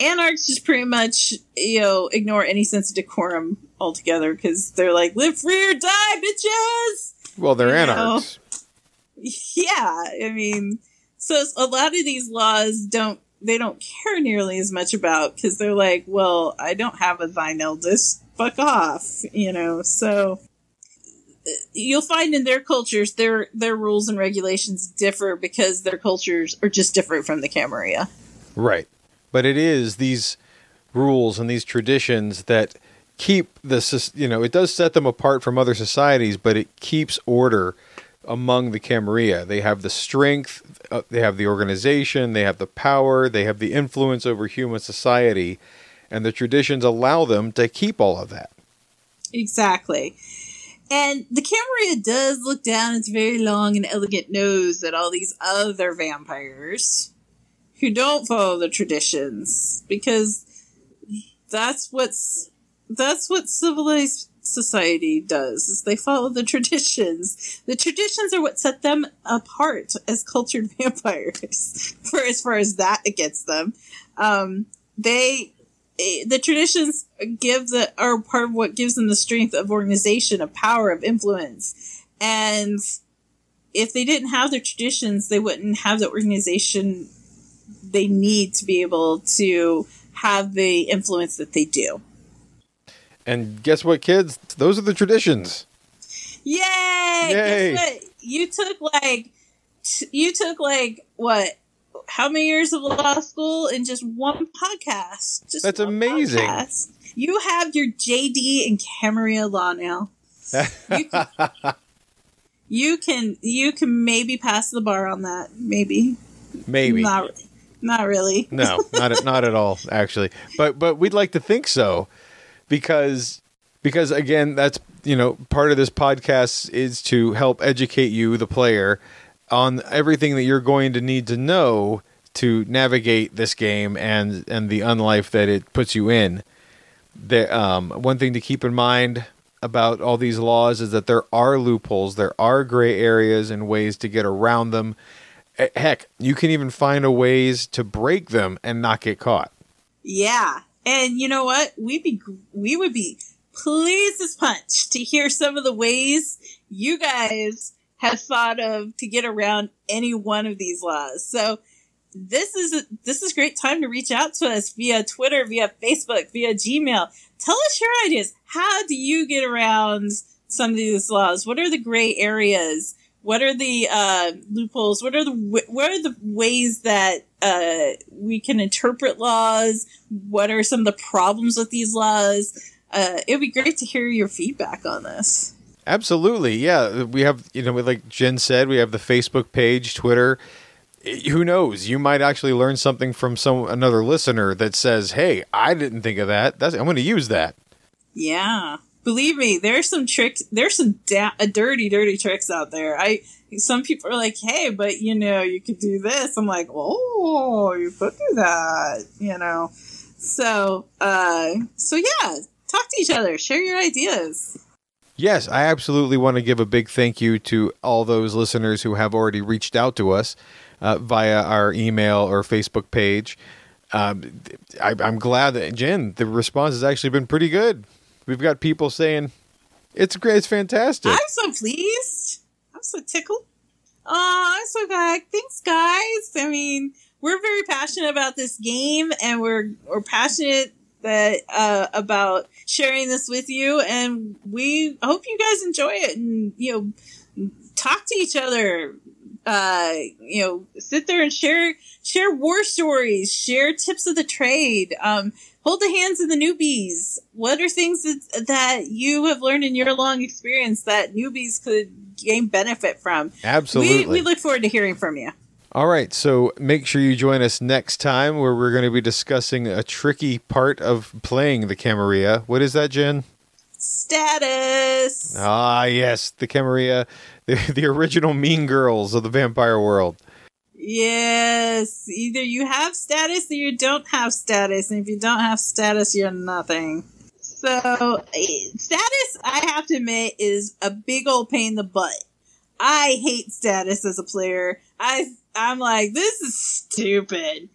Anarchs just pretty much, you know, ignore any sense of decorum altogether because they're like, live free or die, bitches! Well, they're you anarchs. Know? Yeah, I mean, so a lot of these laws don't they don't care nearly as much about because they're like, well, I don't have a thine eldest, fuck off, you know. So uh, you'll find in their cultures their their rules and regulations differ because their cultures are just different from the Camarilla. Right, but it is these rules and these traditions that keep the you know it does set them apart from other societies, but it keeps order among the Camarilla. They have the strength, uh, they have the organization, they have the power, they have the influence over human society, and the traditions allow them to keep all of that. Exactly. And the Camarilla does look down its very long and elegant nose at all these other vampires who don't follow the traditions because that's what's that's what civilized society does is they follow the traditions. The traditions are what set them apart as cultured vampires. For as far as that gets them, um, they eh, the traditions give the are part of what gives them the strength of organization, of power, of influence, and if they didn't have their traditions, they wouldn't have the organization they need to be able to have the influence that they do. And guess what, kids? Those are the traditions. Yay! Yay. Guess what? You took like t- you took like what? How many years of law school in just one podcast? Just That's one amazing. podcast. You have your JD and Camarilla law now. You can, you can you can maybe pass the bar on that. Maybe. Maybe. Not not really. No, not at, not at all, actually. But but we'd like to think so, because because again, that's you know part of this podcast is to help educate you, the player, on everything that you're going to need to know to navigate this game and and the unlife that it puts you in. The um, one thing to keep in mind about all these laws is that there are loopholes, there are gray areas and ways to get around them. Eh, Heck, you can even find a ways to break them and not get caught. Yeah. And you know what? We'd be we would be pleased as punch to hear some of the ways you guys have thought of to get around any one of these laws. So this is this is a great time to reach out to us via Twitter, via Facebook, via Gmail. Tell us your ideas. How do you get around some of these laws? What are the gray areas? What are the uh, loopholes? What are the what are the ways that uh, we can interpret laws? What are some of the problems with these laws? Uh, it would be great to hear your feedback on this. Absolutely, yeah. We have you know, like Jen said, we have the Facebook page, Twitter. Who knows? You might actually learn something from some another listener that says, "Hey, I didn't think of that. That's I'm going to use that." Yeah, believe me, there's some tricks. There's some da- uh, dirty, dirty tricks out there. I some people are like, "Hey, but you know, you could do this." I'm like, "Oh, you could do that," you know. So, uh, so yeah, talk to each other, share your ideas. Yes, I absolutely want to give a big thank you to all those listeners who have already reached out to us uh, via our email or Facebook page. Um, I, I'm glad that Jen, the response has actually been pretty good. We've got people saying it's great, it's fantastic. I'm so pleased. I'm so tickled. Oh, I'm so glad. Thanks, guys. I mean, we're very passionate about this game, and we're we're passionate that uh, about sharing this with you, and we hope you guys enjoy it, and you know, talk to each other. Uh, you know, sit there and share share war stories, share tips of the trade. Um, hold the hands of the newbies. What are things that, that you have learned in your long experience that newbies could gain benefit from? Absolutely. We, we look forward to hearing from you. All right, so make sure you join us next time where we're going to be discussing a tricky part of playing the Camarilla. What is that, Jen? Status. Ah, yes, the Camarilla, the, the original mean girls of the vampire world. Yes. Either you have status or you don't have status. And if you don't have status, you're nothing. So, eh, status, I have to admit, is a big old pain in the butt. I hate status as a player. I, I'm like, this is stupid.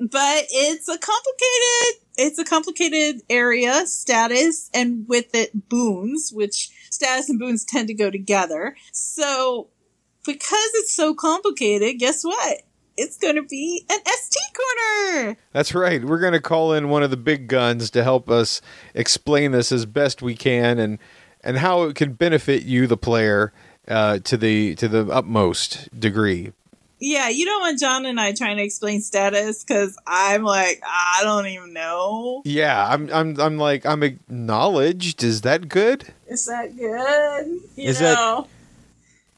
But it's a complicated, it's a complicated area, status, and with it, boons, which status and boons tend to go together. So, because it's so complicated, guess what? It's going to be an ST corner. That's right. We're going to call in one of the big guns to help us explain this as best we can and and how it can benefit you, the player, uh, to the to the utmost degree. Yeah, you don't want John and I trying to explain status because I'm like, I don't even know. Yeah, I'm I'm I'm like I'm acknowledged. Is that good? Is that good? You Is that-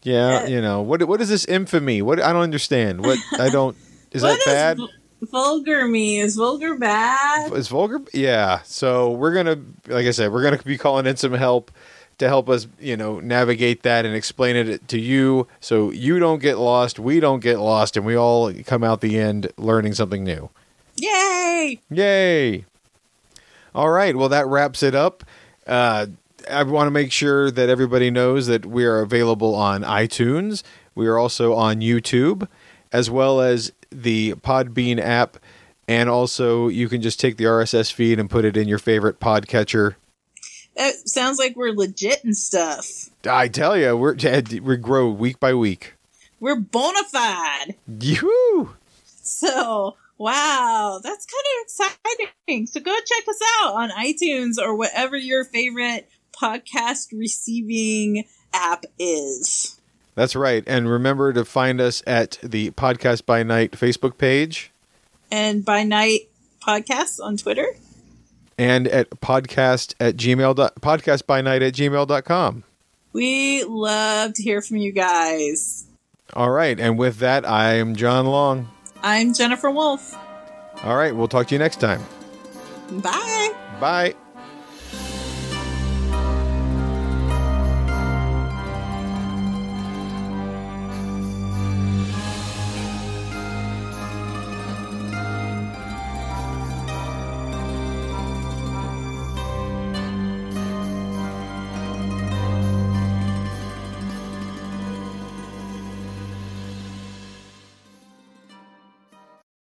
know, Yeah, Uh, you know what? What is this infamy? What I don't understand. What I don't is that bad? vul- vulgar mean? Is vulgar bad? Is vulgar? Yeah. So we're gonna, like I said, we're gonna be calling in some help to help us, you know, navigate that and explain it to you, so you don't get lost, we don't get lost, and we all come out the end learning something new. Yay! Yay! All right. Well, that wraps it up. Uh, I want to make sure that everybody knows that we are available on iTunes. We are also on YouTube, as well as the Podbean app. And also, you can just take the RSS feed and put it in your favorite podcatcher. That sounds like we're legit and stuff. I tell you, we're we grow week by week. We're bona fide. Yoo! So Wow, that's kind of exciting. So go check us out on iTunes or whatever your favorite podcast receiving app is. That's right. And remember to find us at the Podcast by Night Facebook page And by night podcasts on Twitter. and at podcast at gmail dot, podcast by night at gmail.com. We love to hear from you guys. All right. And with that, I am John Long. I'm Jennifer Wolf. All right. We'll talk to you next time. Bye. Bye.